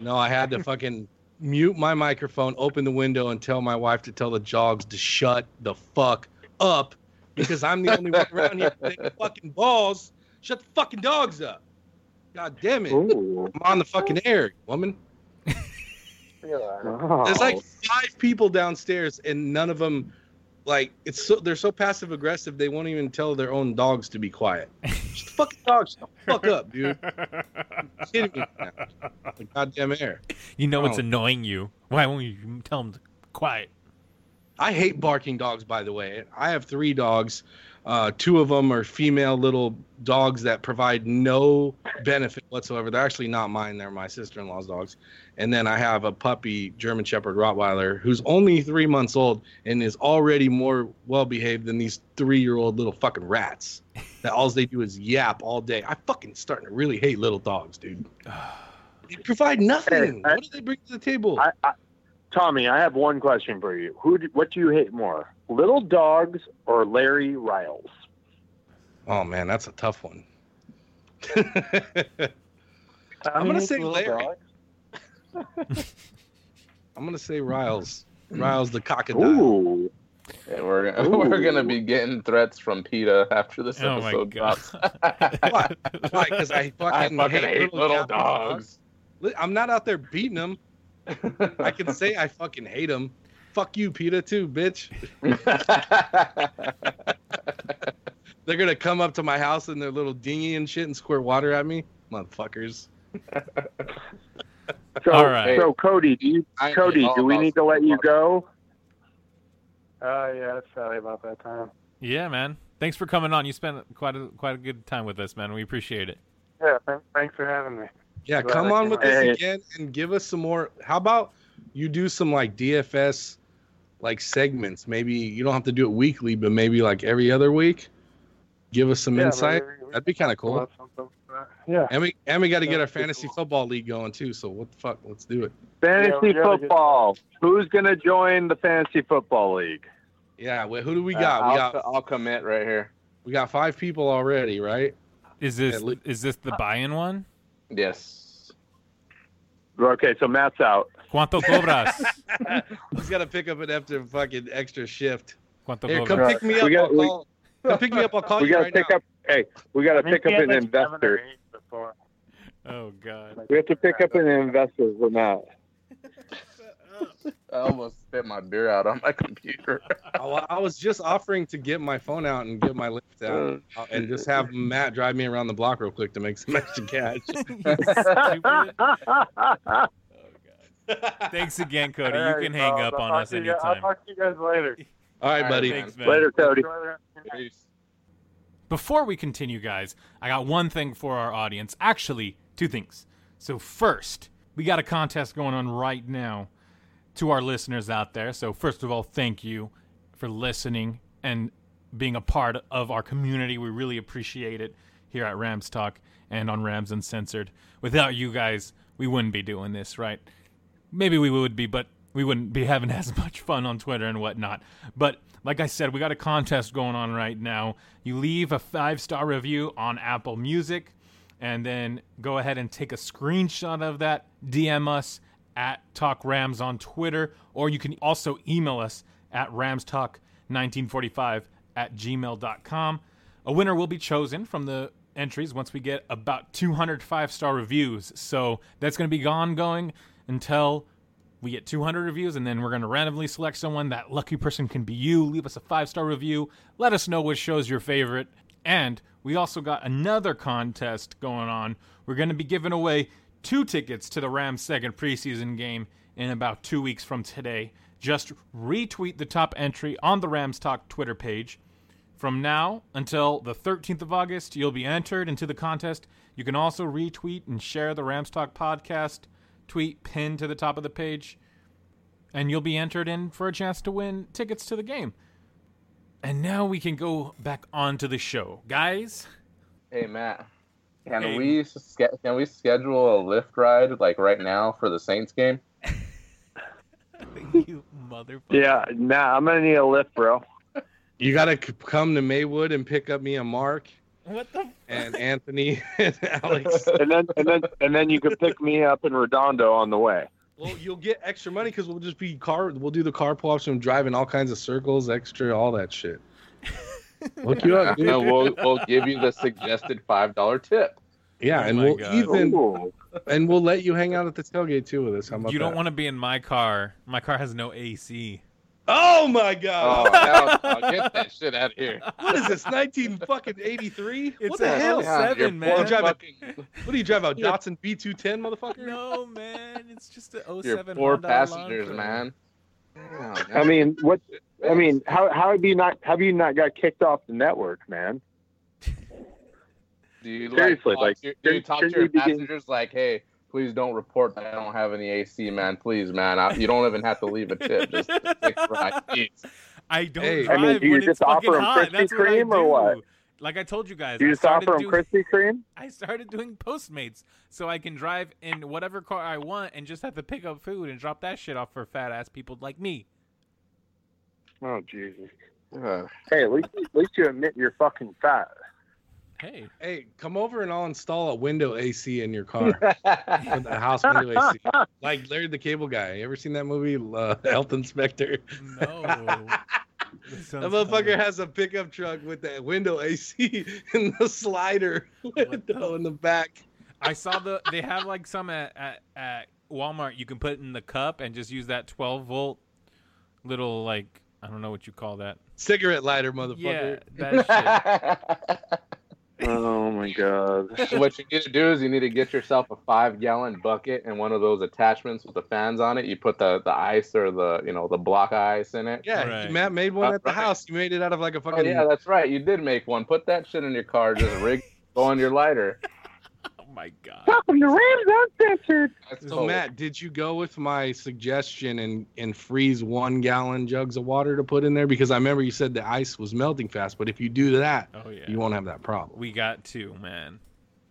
No, I had to fucking mute my microphone, open the window, and tell my wife to tell the dogs to shut the fuck up because I'm the only one around here [laughs] fucking balls. Shut the fucking dogs up. God damn it. Ooh. I'm on the fucking air, woman. There's like five people downstairs, and none of them, like, it's so they're so passive aggressive they won't even tell their own dogs to be quiet. Just fucking dogs, shut the fuck up, dude. kidding me? Now. The goddamn air. You know it's Oh. annoying you. Why won't you tell them to quiet? I hate barking dogs, by the way. I have three dogs. Uh, two of them are female little dogs that provide no benefit whatsoever. They're actually not mine. They're my sister-in-law's dogs. And then I have a puppy German Shepherd Rottweiler who's only three months old and is already more well-behaved than these three-year-old little fucking rats that all they do is yap all day. I fucking starting to really hate little dogs, dude. They provide nothing. Hey, I- what do they bring to the table? I, I, Tommy, I have one question for you. Who? Do, what do you hate more, little dogs or Larry Riles? Oh man, that's a tough one. I [laughs] I'm gonna say Larry. dogs. [laughs] I'm gonna say Riles. Riles the cockadile. Ooh, Yeah, we're gonna, we're gonna be getting threats from PETA after this Oh my episode God. drops. [laughs] Why? Why? Because I fucking, I fucking hate, little, yapping dogs. Li- I'm not out there beating them. I can say I fucking hate them. Fuck you, PETA, too, bitch. [laughs] They're gonna come up to my house in their little dinghy and shit and squirt water at me, motherfuckers. [laughs] so All right. so Cody, do you, I Cody, do we need to let you go? Uh, yeah, it's probably about that time. Yeah, man. Thanks for coming on. You spent quite a quite a good time with us, man. We appreciate it. Yeah, th- thanks for having me. Yeah, Glad come on with on. this Hey. again and give us some more. How about you do some like DFS like segments? Maybe you don't have to do it weekly, but maybe like every other week. Give us some Yeah, insight. maybe we That'd be kind of cool. About something. Uh, yeah. And we and we got to get our fantasy cool. football league going too. So what the fuck? Let's do it. Fantasy Yeah, we gotta get- football. Who's gonna join the fantasy football league? Yeah. Wait, who do we Uh, got? I'll, we got I'll commit right here. we got five people already, right? Is this At is this the buy-in one? Yes. Okay, so Matt's out. Cuánto cobras? [laughs] He's got to pick up an after fucking extra shift. Cuánto Here, cobras? come pick me up. We got- I'll we- call, come pick me up. I'll call we you gotta right pick now. up. Hey, we gotta pick up an like seven or investor. Oh god. We have to pick up an investor for Matt. I almost spit my beer out on my computer. [laughs] Oh, I was just offering to get my phone out and get my Lyft out uh, and just have Matt drive me around the block real quick to make some extra cash. [laughs] [laughs] Oh, God. Thanks again, Cody. You All right, can hang up I'll on us to you guys- I'll talk to you guys later. All right, All right, buddy. man. Thanks, man. Later, Cody. Enjoy the rest of your night. Before we continue, guys, I got one thing for our audience. Actually, two things. So, first, we got a contest going on right now to our listeners out there. So, first of all, thank you for listening and being a part of our community. We really appreciate it here at Rams Talk and on Rams Uncensored. Without you guys, we wouldn't be doing this, right? maybe we would be, but we wouldn't be having [laughs] as much fun on Twitter and whatnot. But like I said, we got a contest going on right now. You leave a five star review on Apple Music, and then go ahead and take a screenshot of that, DM us at Talk Rams on Twitter, or you can also email us at ramstalk1945 at gmail.com. A winner will be chosen from the entries once we get about 200 five star reviews. So that's going to be ongoing until we get 200 reviews, and then we're going to randomly select someone. That lucky person can be you. Leave us a five star review. Let us know which show's your favorite. And we also got another contest going on. We're going to be giving away two tickets to the Rams' second preseason game in about two weeks from today. Just retweet the top entry on the Rams Talk Twitter page. From now until the 13th of August, you'll be entered into the contest. You can also retweet and share the Rams Talk podcast tweet pinned to the top of the page, and you'll be entered in for a chance to win tickets to the game. And now we can go back onto the show, guys. Hey Matt, can Hey. we ske- can we schedule a Lyft ride like right now for the Saints game? [laughs] you motherfucker. Yeah, nah, I'm gonna need a lift, bro. You got to come to Maywood and pick up me and Mark What the? and Anthony [laughs] and Alex. [laughs] And then and then and then you could pick me up in Redondo on the way. Well, you'll get extra money because we'll just be car. We'll do the carpool option, driving all kinds of circles, extra, all that shit. Look you up, dude. [laughs] We'll we'll give you the suggested five dollar tip. Yeah, Oh and my we'll God. even Ooh. and we'll let you hang out at the tailgate too with us. How about You don't that? want to be in my car. My car has no AC. Oh my god! Oh, hell no. Get that shit out of here. What is this? 19 fucking 83? It's what a the hell? hell You're seven, What, do you man. drive a, fucking- what do you drive a [laughs] Datsun B210, motherfucker? No, man. It's just a 07 You're four Honda passengers, Elantra. man. Damn, I mean, what? I mean, how how have you not have you not got kicked off the network, man? do you seriously, like, talk like, to, do you shouldn't- talk to your you be getting- passengers like, hey, please don't report that I don't have any AC, man. Please, man. I, you don't even have to leave a tip. Just take a ride, please. I don't Hey. drive I mean, do you when just it's fucking offer 'em hot. Krispy That's what I Kreme or what? Like I told you guys, You I just started offer them doing Krispy Kreme? [laughs] I started doing Postmates so I can drive in whatever car I want and just have to pick up food and drop that shit off for fat ass people like me. Oh Jesus! Uh, Hey, at least at least you admit you're fucking fat. Hey, Hey, come over and I'll install a window AC in your car. [laughs] a house window AC. Like Larry the Cable Guy. You ever seen that movie, uh, [laughs] Health Inspector? no. [laughs] This That motherfucker hilarious. has a pickup truck with that window AC and the slider window in the back. I saw the they have like some at, at at Walmart. You can put in the cup and just use that 12 volt little like I don't know what you call that. Cigarette lighter, Yeah, motherfucker. that shit. [laughs] Oh my God! what you need to do is you need to get yourself a five gallon bucket and one of those attachments with the fans on it. You put the, the ice or the you know the block ice in it. Yeah, Right. Matt made one at the right. house. You made it out of like a fucking. Oh fucking. yeah, that's right. You did make one. Put that shit in your car. Just rig go on your lighter. Oh my god. Welcome to Rams Uncensored. That's So cool. Matt, did you go with my suggestion and and freeze one gallon jugs of water to put in there? Because I remember you said the ice was melting fast, but if you do that, Oh yeah. you won't have that problem. We got two, man.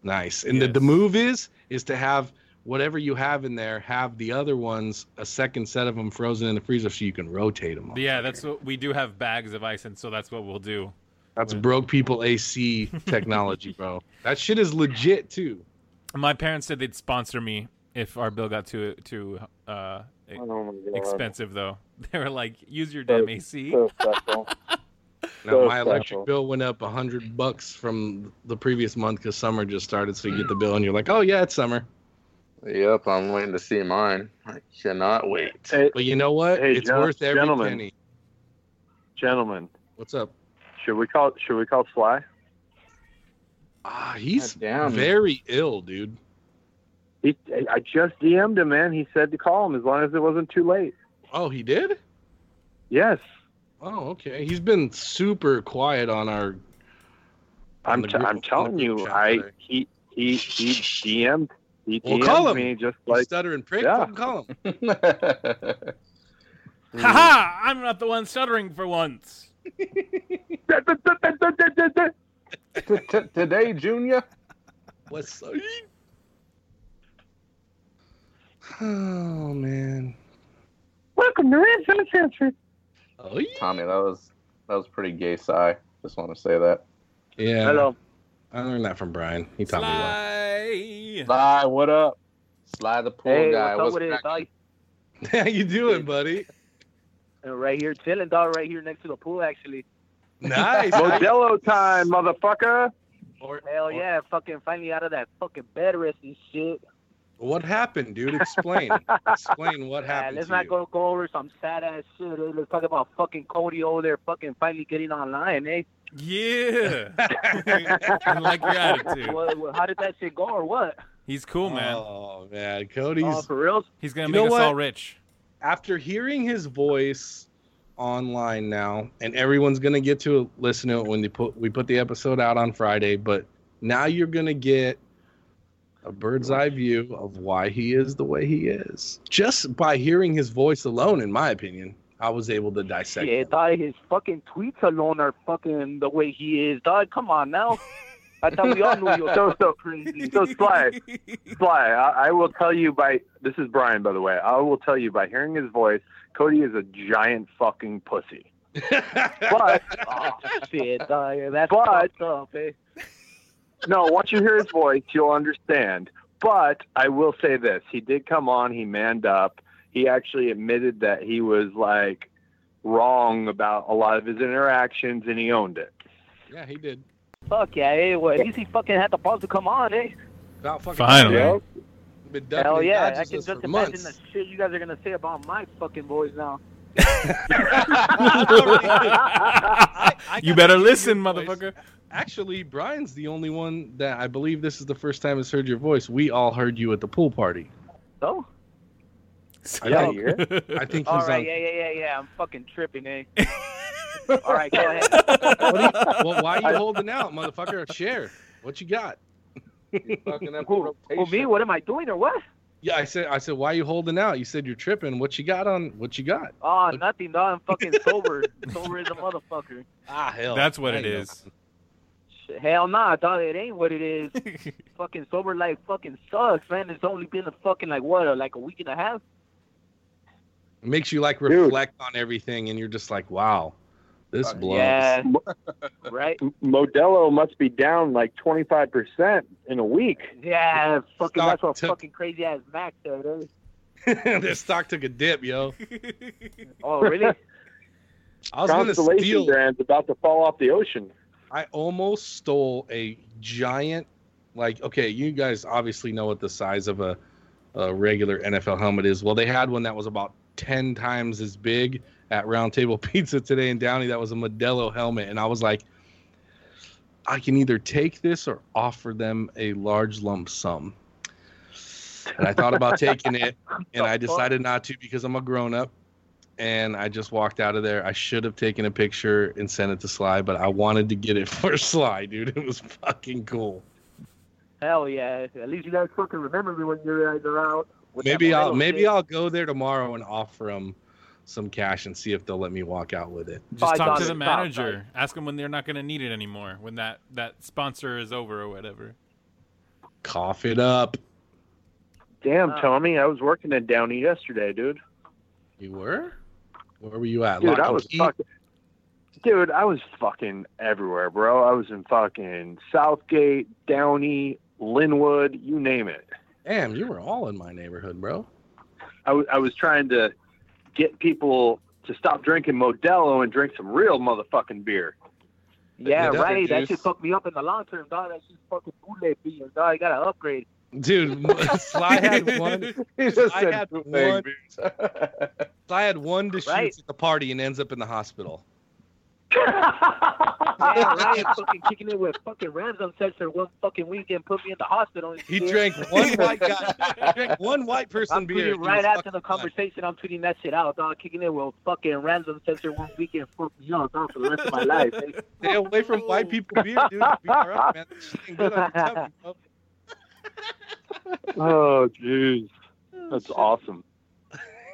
Nice. And the, the move is is to have whatever you have in there, have the other ones a second set of them frozen in the freezer so you can rotate them. Yeah, that's what we do have bags of ice, and so that's what we'll do. That's broke people AC [laughs] technology, bro. That shit is legit too. My parents said they'd sponsor me if our bill got too too uh, Oh expensive, though. [laughs] They were like, "Use your damn AC." So [laughs] special. Now So my electric special. bill went up a hundred bucks from the previous month because summer just started. So you get the bill and you're like, oh yeah, it's summer. Yep, I'm waiting to see mine. I cannot wait. Hey, But you know what? Hey, it's gen- worth every gentlemen. penny. gentlemen, What's up? should we call should we call Sly? Ah, he's God damn. very ill, dude. He, I just DM'd him, man. He said to call him as long as it wasn't too late. Oh, he did? Yes, Oh, okay. He's been super quiet on our. on I'm the t- group- I'm telling you, I today. he he he DM'd he Well, DM'd call him. me just You like stuttering prick. Yeah. Call him. [laughs] Haha! I'm not the one stuttering for once. [laughs] T- Today, Junior. What's up? Oh man. Welcome to Rams Uncensored. Oh yeah. Tommy, that was that was pretty gay. Sigh. Just want to say that. Yeah. Hello. I learned that from Brian. He taught me well. Sly. Sly, what up? Sly the pool Hey, guy. what's up with it. [laughs] How you doing, buddy? Uh, Right here, chilling, dog. Right here next to the pool, actually. Nice. Modelo time, motherfucker. Or- Hell or- yeah, fucking finally out of that fucking bed rest and shit. What happened, dude? Explain. [laughs] Explain what Yeah, happened let's to not you. go go over some sad ass shit. eh? Let's talk about fucking Cody over there, fucking finally getting online, eh? Yeah. [laughs] I like your attitude. What, what- how did that shit go, or what? He's cool, man. Oh man, Cody's. Oh, for real? He's gonna You make us what? all rich. after hearing his voice online now, and everyone's gonna get to listen to it when they put we put the episode out on Friday, but now you're gonna get a bird's eye view of why he is the way he is. Just by hearing his voice alone, in my opinion, I was able to dissect. Yeah, dog. His fucking tweets alone are fucking the way he is, dog. Come on now. I thought we all knew you were So- so- crazy. So Sly, Sly, I, I will tell you by this is Brian, by the way. I will tell you by hearing his voice, Cody is a giant fucking pussy. [laughs] But oh shit, dog. That's But- up, eh? no, once you hear his voice, you'll understand. But I will say this: he did come on. He manned up. He actually admitted that he was like wrong about a lot of his interactions, and he owned it. yeah, he did. Fuck yeah, eh? Well, at least he fucking had the balls to come on, eh? About fucking Finally. Yeah. Been ducking Hell yeah, dodging I can just imagine months. the shit you guys are gonna say about my fucking voice now. [laughs] you better listen, motherfucker. Actually, Brian's the only one that I believe this is the first time has heard your voice. We all heard you at the pool party. So? I Yeah, think, I think he's right, on. yeah, yeah, yeah, yeah. I'm fucking tripping, eh? [laughs] All right, go ahead. What you- well, why are you holding out, motherfucker? Share. What you got? Fucking up Who, who, me? What am I doing or what? Yeah, I said. I said, why are you holding out? You said you're tripping. What you got on? What you got? Oh, nothing, dog. I'm fucking [laughs] sober. sober as a motherfucker. Ah, hell. That's what it is. know. Hell nah, dog. It ain't what it is. [laughs] fucking sober life fucking sucks, man. It's only been a fucking like what, uh, like a week and a half. It makes you like reflect on everything, and you're just like, wow, this uh, blows. Yeah. [laughs] right? Modelo must be down like 25% in a week. Yeah, fucking Stock that's what took- fucking crazy ass Mac said. this stock took a dip, yo. [laughs] Oh, really? I was gonna Constellation steal. brand's about to fall off the ocean. I almost stole a giant, like, okay, you guys obviously know what the size of a, a regular NFL helmet is. Well, they had one that was about 10 times as big at Round Table [laughs] Pizza today in Downey. That was a Modelo helmet. And I was like, I can either take this or offer them a large lump sum. And I thought about [laughs] taking it, and I decided not to because I'm a grown up. And I just walked out of there. I should have taken a picture and sent it to Sly, but I wanted to get it [laughs] for Sly, dude. It was fucking cool. Hell yeah. At least you guys fucking remember me when you're uh, guys are out. Maybe I'll maybe shit. I'll go there tomorrow and offer them some cash and see if they'll let me walk out with it. Just talk to the top, manager. Ask them when they're not going to need it anymore. When that that sponsor is over or whatever. Cough it up. Damn, Uh, Tommy, I was working in Downey yesterday, dude. You were? Where were you at? Dude, Lock I was fucking. Dude, I was fucking everywhere, bro. I was in fucking Southgate, Downey, Lynwood, you name it. Damn, you were all in my neighborhood, bro. I, w- I was trying to get people to stop drinking Modelo and drink some real motherfucking beer. Yeah, Yeah, right. That should fuck me up in the long term, dog. That shit's fucking bootleg beer, dog. You gotta upgrade. Dude, Sly [laughs] had one. He just I said had bootleg one- Sly had one to shoot Right. at the party and ends up in the hospital. Yeah, [laughs] right. fucking kicking it with fucking Rams Uncensored one fucking weekend, put me in the hospital. He shit. drank one [laughs] white guy, drank one white person I'm beer. tweeting right after the fucking fine. conversation. I'm tweeting that shit out, dog. Kicking it with fucking Rams Uncensored one weekend, fuck me up, dog, for the rest of my life. eh? Stay away from white people beer, dude. You'll Be all right, man. That ain't good on your tummy. Oh, jeez. That's [laughs] awesome.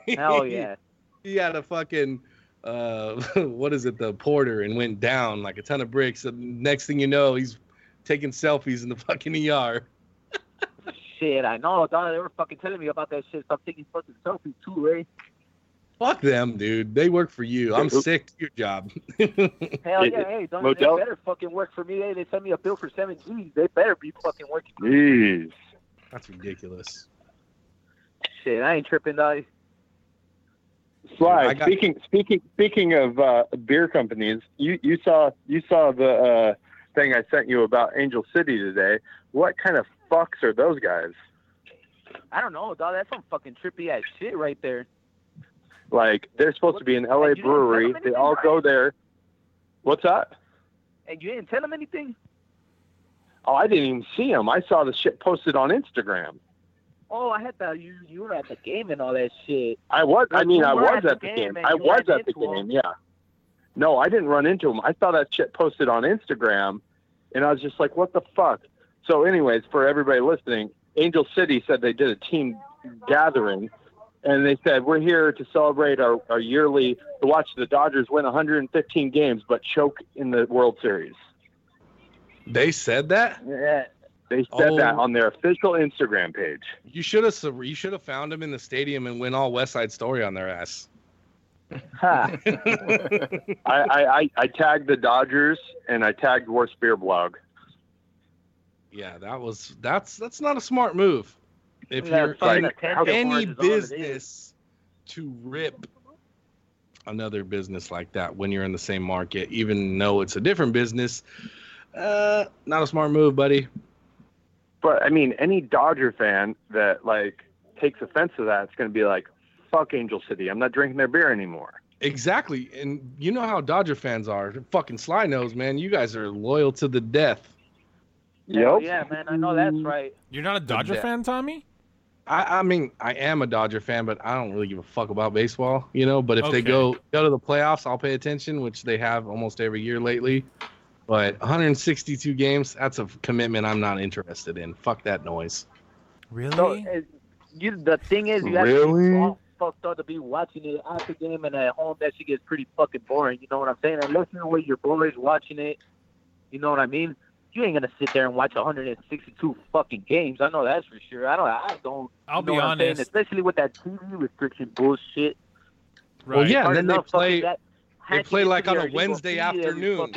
Hell yeah. he had a fucking uh [laughs] what is it the porter and went down like a ton of bricks and next thing you know he's taking selfies in the [laughs] fucking er Shit, I know, dog. They were fucking telling me about that shit. Stop taking fucking selfies too, eh? fuck them dude they work for you i'm sick to your job [laughs] Hell It- yeah, hey, dog. Modelo- They better fucking work for me. Hey, they send me a bill for seven G's. They better be fucking working. Jeez. that's ridiculous Shit, I ain't tripping, dog. Sly, got- speaking speaking speaking of uh, beer companies, you, you saw you saw the uh, thing I sent you about Angel City today. What kind of fucks are those guys? I don't know, dog. That's some fucking trippy ass shit right there. Like they're supposed to be an LA you didn't tell brewery. They anything, all go there. What's that? And you didn't tell them anything? Oh, I didn't even see them. I saw the shit posted on Instagram. Oh, I had thought you you were at the game and all that shit. I was. I mean, I was at the at the game game. I was at the game. game. 'em. Yeah. No, I didn't run into him. I saw that shit posted on Instagram, and I was just like, "What the fuck?" So, anyways, for everybody listening, Angel City said they did a team gathering, and they said we're here to celebrate our, our yearly to watch the Dodgers win 115 games but choke in the World Series. they said that Yeah. They said Oh. that on their official Instagram page. you should have you should have found him in the stadium and went all west side story on their ass Ha. [laughs] I, I, I, I tagged the Dodgers and I tagged Worst Beer Blog. yeah that was that's that's not a smart move if Yeah, you're in attention any whores is all it is. business to rip another business like that when you're in the same market, even though it's a different business, uh, not a smart move, buddy. But I mean, any Dodger fan that like takes offense to that, it's going to be like, "Fuck Angel City! I'm not drinking their beer anymore." Exactly, and you know how Dodger fans are. Fucking Sly knows, man. You guys are loyal to the death. Hell yeah, man. I know that's right. You're not a Dodger Yeah. fan, Tommy? I, I mean, I am a Dodger fan, but I don't really give a fuck about baseball, you know. But if Okay. they go go to the playoffs, I'll pay attention, which they have almost every year lately. But 162 games, that's a commitment I'm not interested in. Fuck that noise. Really? So, uh, you, the thing is, you have to Really? be all fucked up to be watching it at the game and at home. That shit gets pretty fucking boring. You know what I'm saying? Unless you're with your boys watching it, you know what I mean? You ain't gonna sit there and watch 162 fucking games. I know that's for sure. I don't. I don't. I'll you know be what I'm saying? honest. especially with that TV restriction bullshit. Right. Well, yeah, and then they play. that- They play like on a Wednesday afternoon.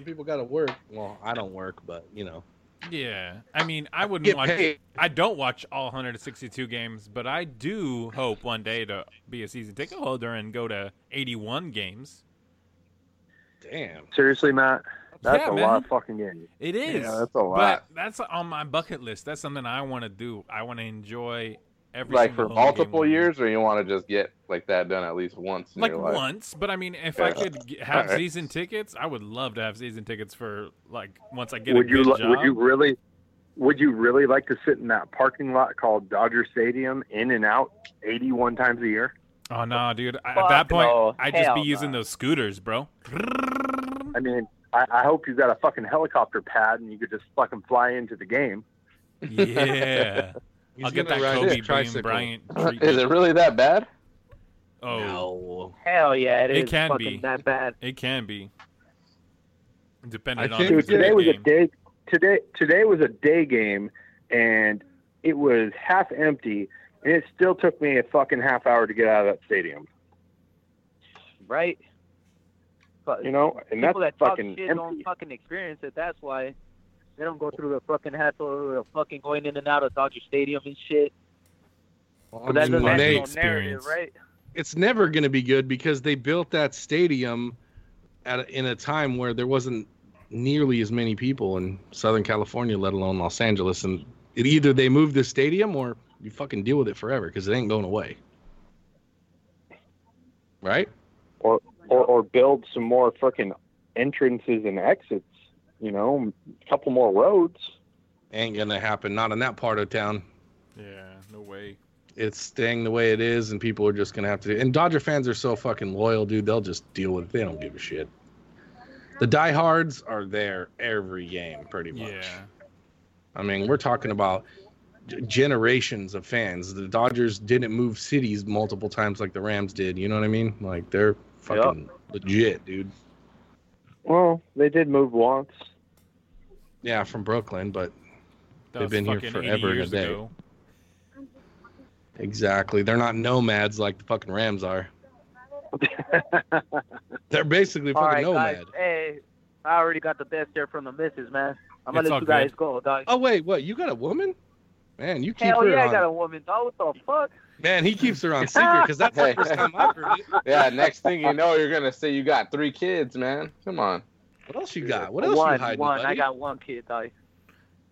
Fucking day. Some people got to work. Well, I don't work, but you know. Yeah, I mean, I wouldn't Get watch. paid. I don't watch all 162 games, but I do hope one day to be a season ticket holder and go to 81 games. Damn. Seriously, Matt, that's Yeah, a man. lot of fucking games. It is. Yeah, that's a lot. But that's on my bucket list. That's something I want to do. I want to enjoy every like for single home game multiple years, or you want to just get like that done at least once in like your life? once. But I mean, if I could [laughs] have Alright. season tickets, I would love to have season tickets for like once I get would a you good li- job. would you really would you really like to sit in that parking lot called Dodger Stadium in and out 81 times a year? Oh no, dude! I- At that point, no. I'd just be Hell using those scooters, bro. I mean, I, I hope you've got a fucking helicopter pad and you could just fucking fly into the game. Yeah. [laughs] He's I'll get that ride Kobe his Bean tricycle. Bryant. Uh, is it really that bad? Oh, Hell yeah, it it is can fucking be. that bad. It can be. Depending I on Dude, if today good was a day. Today today was a day game, and it was half empty, and it still took me a fucking half hour to get out of that stadium. Right? But You know, and people that's that talk fucking shit empty. don't fucking experience it. That's why they don't go through the fucking hassle of fucking going in and out of Dodger Stadium and shit. Well, But that I mean, doesn't when add they- no narrative, right? it's never going to be good because they built that stadium at a, in a time where there wasn't nearly as many people in Southern California, let alone Los Angeles, and it either they move the stadium or you fucking deal with it forever because it ain't going away. Right? or or, or build some more freaking entrances and exits. You know, a couple more roads. Ain't gonna happen. Not in that part of town. Yeah, no way. It's staying the way it is, and people are just gonna have to. And Dodger fans are so fucking loyal, dude. They'll just deal with it. They don't give a shit. The diehards are there every game, pretty much. Yeah. I mean, we're talking about generations of fans. The Dodgers didn't move cities multiple times like the Rams did. You know what I mean? Like they're fucking legit, dude. Well, they did move once. Yeah, from Brooklyn, but That they've been here forever and a day. ago. Exactly. They're not nomads like the fucking Rams are. [laughs] They're basically All fucking right, nomad. guys. Hey, I already got the best there from the missus, man. I'm gonna It's let all you guys good. go, dog. Oh wait, what? You got a woman? Man, you keep Hell her yeah, on. I got a woman, dog. What the fuck? Man, he keeps her on [laughs] secret because that's the first time I've heard it. [laughs] Yeah, next thing you know, you're gonna say you got three kids, man. Come on. What else you got? What else one, you hiding, one. I got one kid, dog.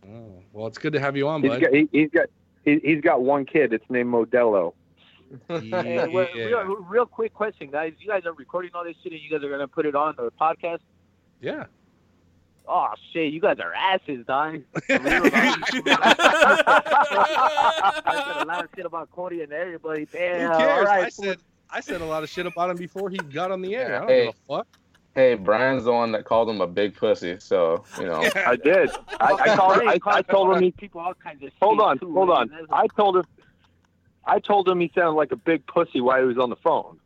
Oh, well, it's good to have you on, He's bud. got he, he's got he, he's got one kid. It's named Modelo. [laughs] Hey, wait, real, real quick question, guys. You guys are recording all this shit, and you guys are gonna put it on the podcast. Yeah. Oh shit, you guys are asses, dog. [laughs] [laughs] I said a lot of shit about Cody and everybody. Damn. All cares? right. I said I said a lot of shit about him before he got on the air. I don't Hey. give a fuck. Hey, Brian's the one that called him a big pussy, so you know. I did. I, I called. I, I told him he. people all kinds of Hold on, too, hold on. I told him. I told him he sounded like a big pussy while he was on the phone.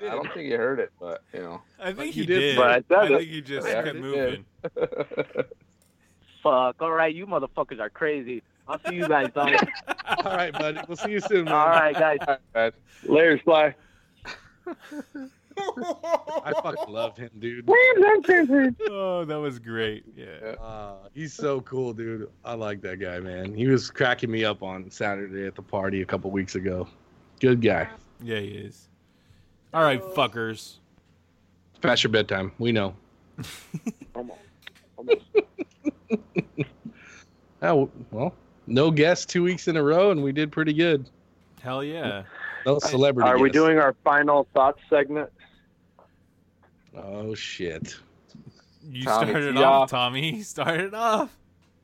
I don't think you heard it, but you know. I think you he did, did. but I said I think he just Yeah, kept moving. [laughs] Fuck. All right, you motherfuckers are crazy. I'll see you guys, [laughs] dog. All right, buddy. We'll see you soon, man. all right, guys. Later, Sly. [laughs] I fucking love him, dude. [laughs] oh, that was great. Yeah. Uh, he's so cool, dude. I like that guy, man. He was cracking me up on Saturday at the party a couple weeks ago. Good guy. Yeah, he is. All right, fuckers. It's past your bedtime. We know. [laughs] Oh, well, no guests two weeks in a row, and we did pretty good. Hell yeah. No celebrity. Are we guest. doing our final thoughts segment? Oh shit. You Tommy, started tee off, off. Tommy. [laughs] You started off.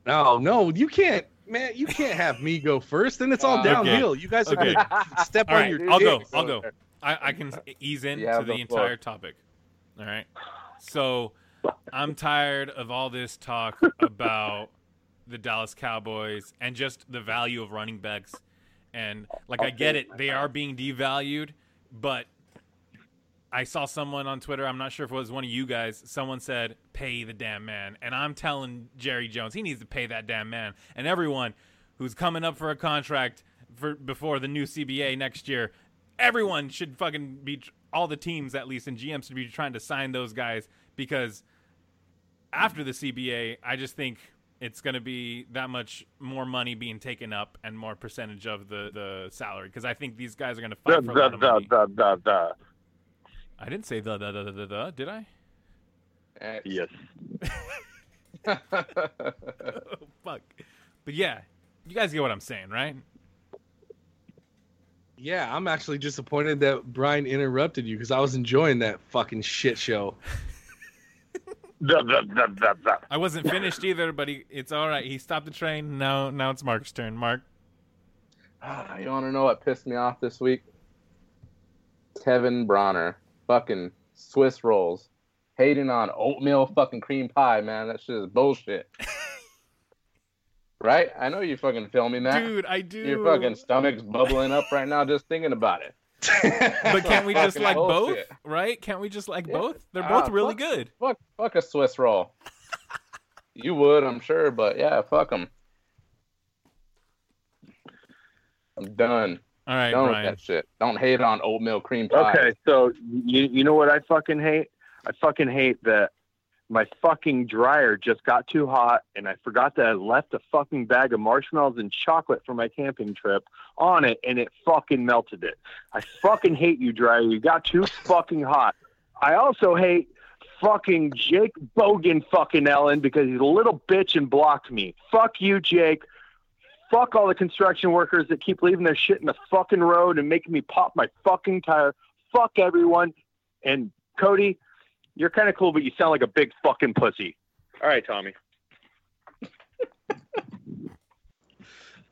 No, no, you can't, man. You can't have me go first, and it's all Uh, downhill. You guys are Okay. gonna step All on right, your. I'll go. I'll go. I, I can ease into You to have the, the floor. entire topic. All right. So I'm tired of all this talk about the Dallas Cowboys and just the value of running backs. And like I get it, they are being devalued, but I saw someone on Twitter, I'm not sure if it was one of you guys, someone said, pay the damn man. And I'm telling Jerry Jones, he needs to pay that damn man. And everyone who's coming up for a contract for before the new CBA next year, everyone should fucking be all the teams at least and GMs should be trying to sign those guys because after the CBA, I just think it's going to be that much more money being taken up and more percentage of the the salary because I think these guys are going to fight for a lot of da, money. da, da, da. I didn't say the the the the, the, the did I? Yes. [laughs] oh, fuck. But yeah, you guys get what I'm saying, right? Yeah, I'm actually disappointed that Brian interrupted you because I was enjoying that fucking shit show. [laughs] I wasn't finished either, but he, it's all right. He stopped the train. Now now it's Mark's turn. Mark. Ah, you want to know what pissed me off this week? Kevin Bronner, fucking Swiss rolls, hating on oatmeal fucking cream pie, man. That shit is bullshit. [laughs] right? I know you fucking filming that. Dude, I do. Your fucking stomach's bubbling up right now just thinking about it. [laughs] But can't we just like bullshit. both? Right? Can't we just like Yeah. both? They're Ah, both really fuck- good. Fuck, fuck a Swiss roll. you would, I'm sure, but yeah, fuck them. I'm done. All right, done Brian. with that shit. Don't hate on oatmeal cream pie. Okay, so you you know what I fucking hate? I fucking hate that my fucking dryer just got too hot and I forgot that I left a fucking bag of marshmallows and chocolate for my camping trip on it and it fucking melted it. I fucking hate you dryer. You got too fucking hot. I also hate fucking Jake Bogan fucking Ellen because he's a little bitch and blocked me. Fuck you, Jake. Fuck all the construction workers that keep leaving their shit in the fucking road and making me pop my fucking tire. Fuck everyone. And Cody, you're kind of cool, but you sound like a big fucking pussy. All right, Tommy. [laughs]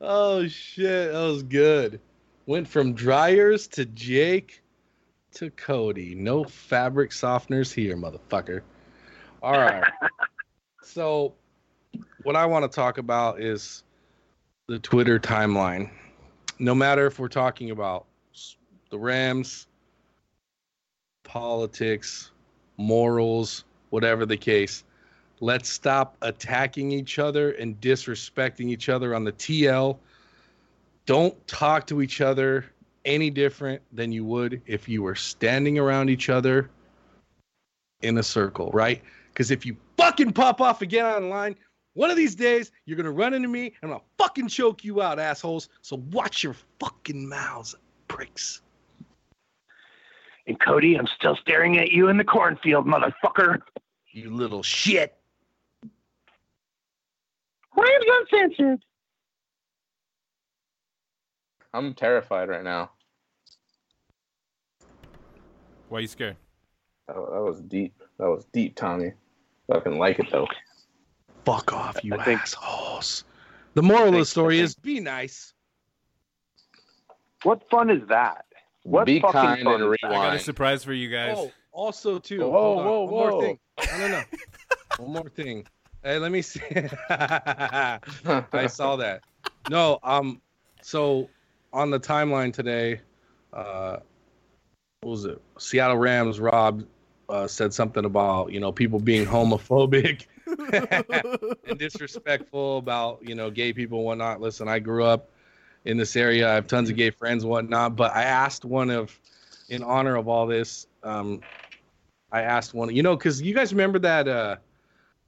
Oh shit, that was good. Went from dryers to Jake to Cody. No fabric softeners here, motherfucker. All right. [laughs] so, what I want to talk about is the Twitter timeline. No matter if we're talking about the Rams, politics, morals, whatever the case, let's stop attacking each other and disrespecting each other on the TL. Don't talk to each other any different than you would if you were standing around each other in a circle, right? Because if you fucking pop off again online, one of these days you're gonna run into me and I'm gonna fucking choke you out, assholes. So watch your fucking mouths, pricks. And Cody, I'm still staring at you in the cornfield, motherfucker. You little shit. Rams uncensored. I'm terrified right now. Why are you scared? That, that was deep. That was deep, Tommy. Fucking like it though. Fuck off, you I think- assholes. The moral of the story I is be nice. What fun is that? What Be fucking kind fun and is that? I got a surprise for you guys. Oh, also too. Whoa, hold on, whoa, one more whoa. thing. No, no, no. [laughs] one more thing. Hey, let me see. [laughs] I saw that. No, um, so on the timeline today, uh, what was it? Seattle Rams. Rob uh, said something about you know people being homophobic [laughs] and disrespectful about you know gay people and whatnot. Listen, I grew up in this area. I have tons of gay friends and whatnot. But I asked one of, in honor of all this, um, I asked one, you know, because you guys remember that, uh,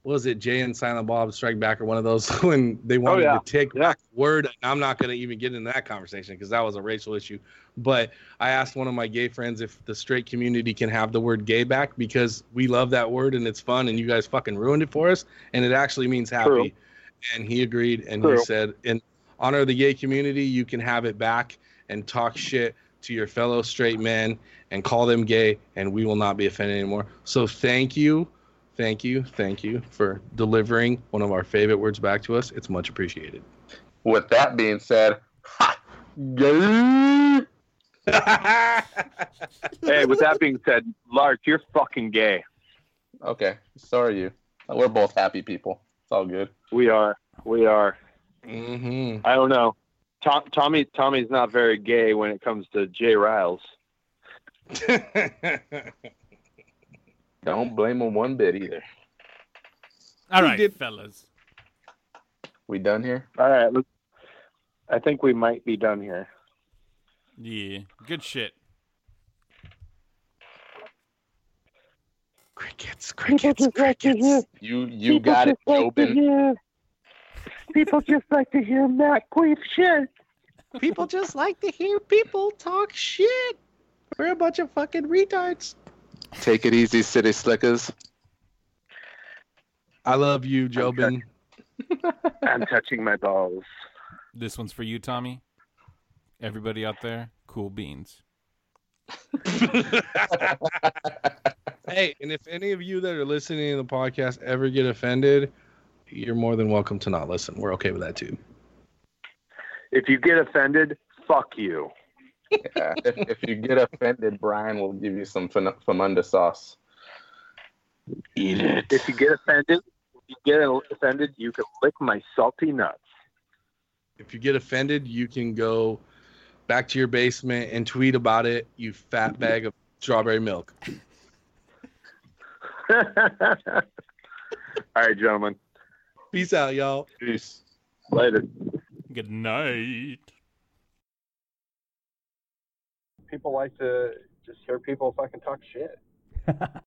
was it, Jay and Silent Bob Strike Back or one of those [laughs] when they wanted yeah. to take Yeah. back word. I'm not going to even get into that conversation because that was a racial issue. But I asked one of my gay friends if the straight community can have the word gay back because we love that word and it's fun and you guys fucking ruined it for us and it actually means happy. True. And he agreed and True. he said, in honor of the gay community, you can have it back and talk shit to your fellow straight men and call them gay, and we will not be offended anymore. So thank you, thank you, thank you for delivering one of our favorite words back to us. It's much appreciated. With that being said, ha, gay. [laughs] Hey, with that being said, Lark, you're fucking gay. Okay, so are you. We're both happy people. It's all good. We are. We are. Mm-hmm. I don't know. Tom, Tommy Tommy's not very gay when it comes to Jay Riles. [laughs] Don't blame him one bit either. All He right, did- fellas. We done here? All right, let's, I think we might be done here. Yeah, good shit. crickets, crickets, crickets. You you got it, Jobin. People just like to hear Matt queef shit. People just like to hear people talk shit. We're a bunch of fucking retards. Take it easy, city slickers. I love you, Jobin. [laughs] I'm touching my balls. This one's for you, Tommy. Everybody out there, cool beans. [laughs] hey, and if any of you that are listening to the podcast ever get offended, you're more than welcome to not listen. We're okay with that too. If you get offended, fuck you. Yeah, if, if you get offended, Brian will give you some fam- famunda sauce. Eat it. If you get offended, if you get offended, you can lick my salty nuts. If you get offended, you can go back to your basement and tweet about it, you fat bag of strawberry milk. [laughs] All right, gentlemen. Peace out, y'all. Peace. Later. Good night. People like to just hear people fucking talk shit. [laughs]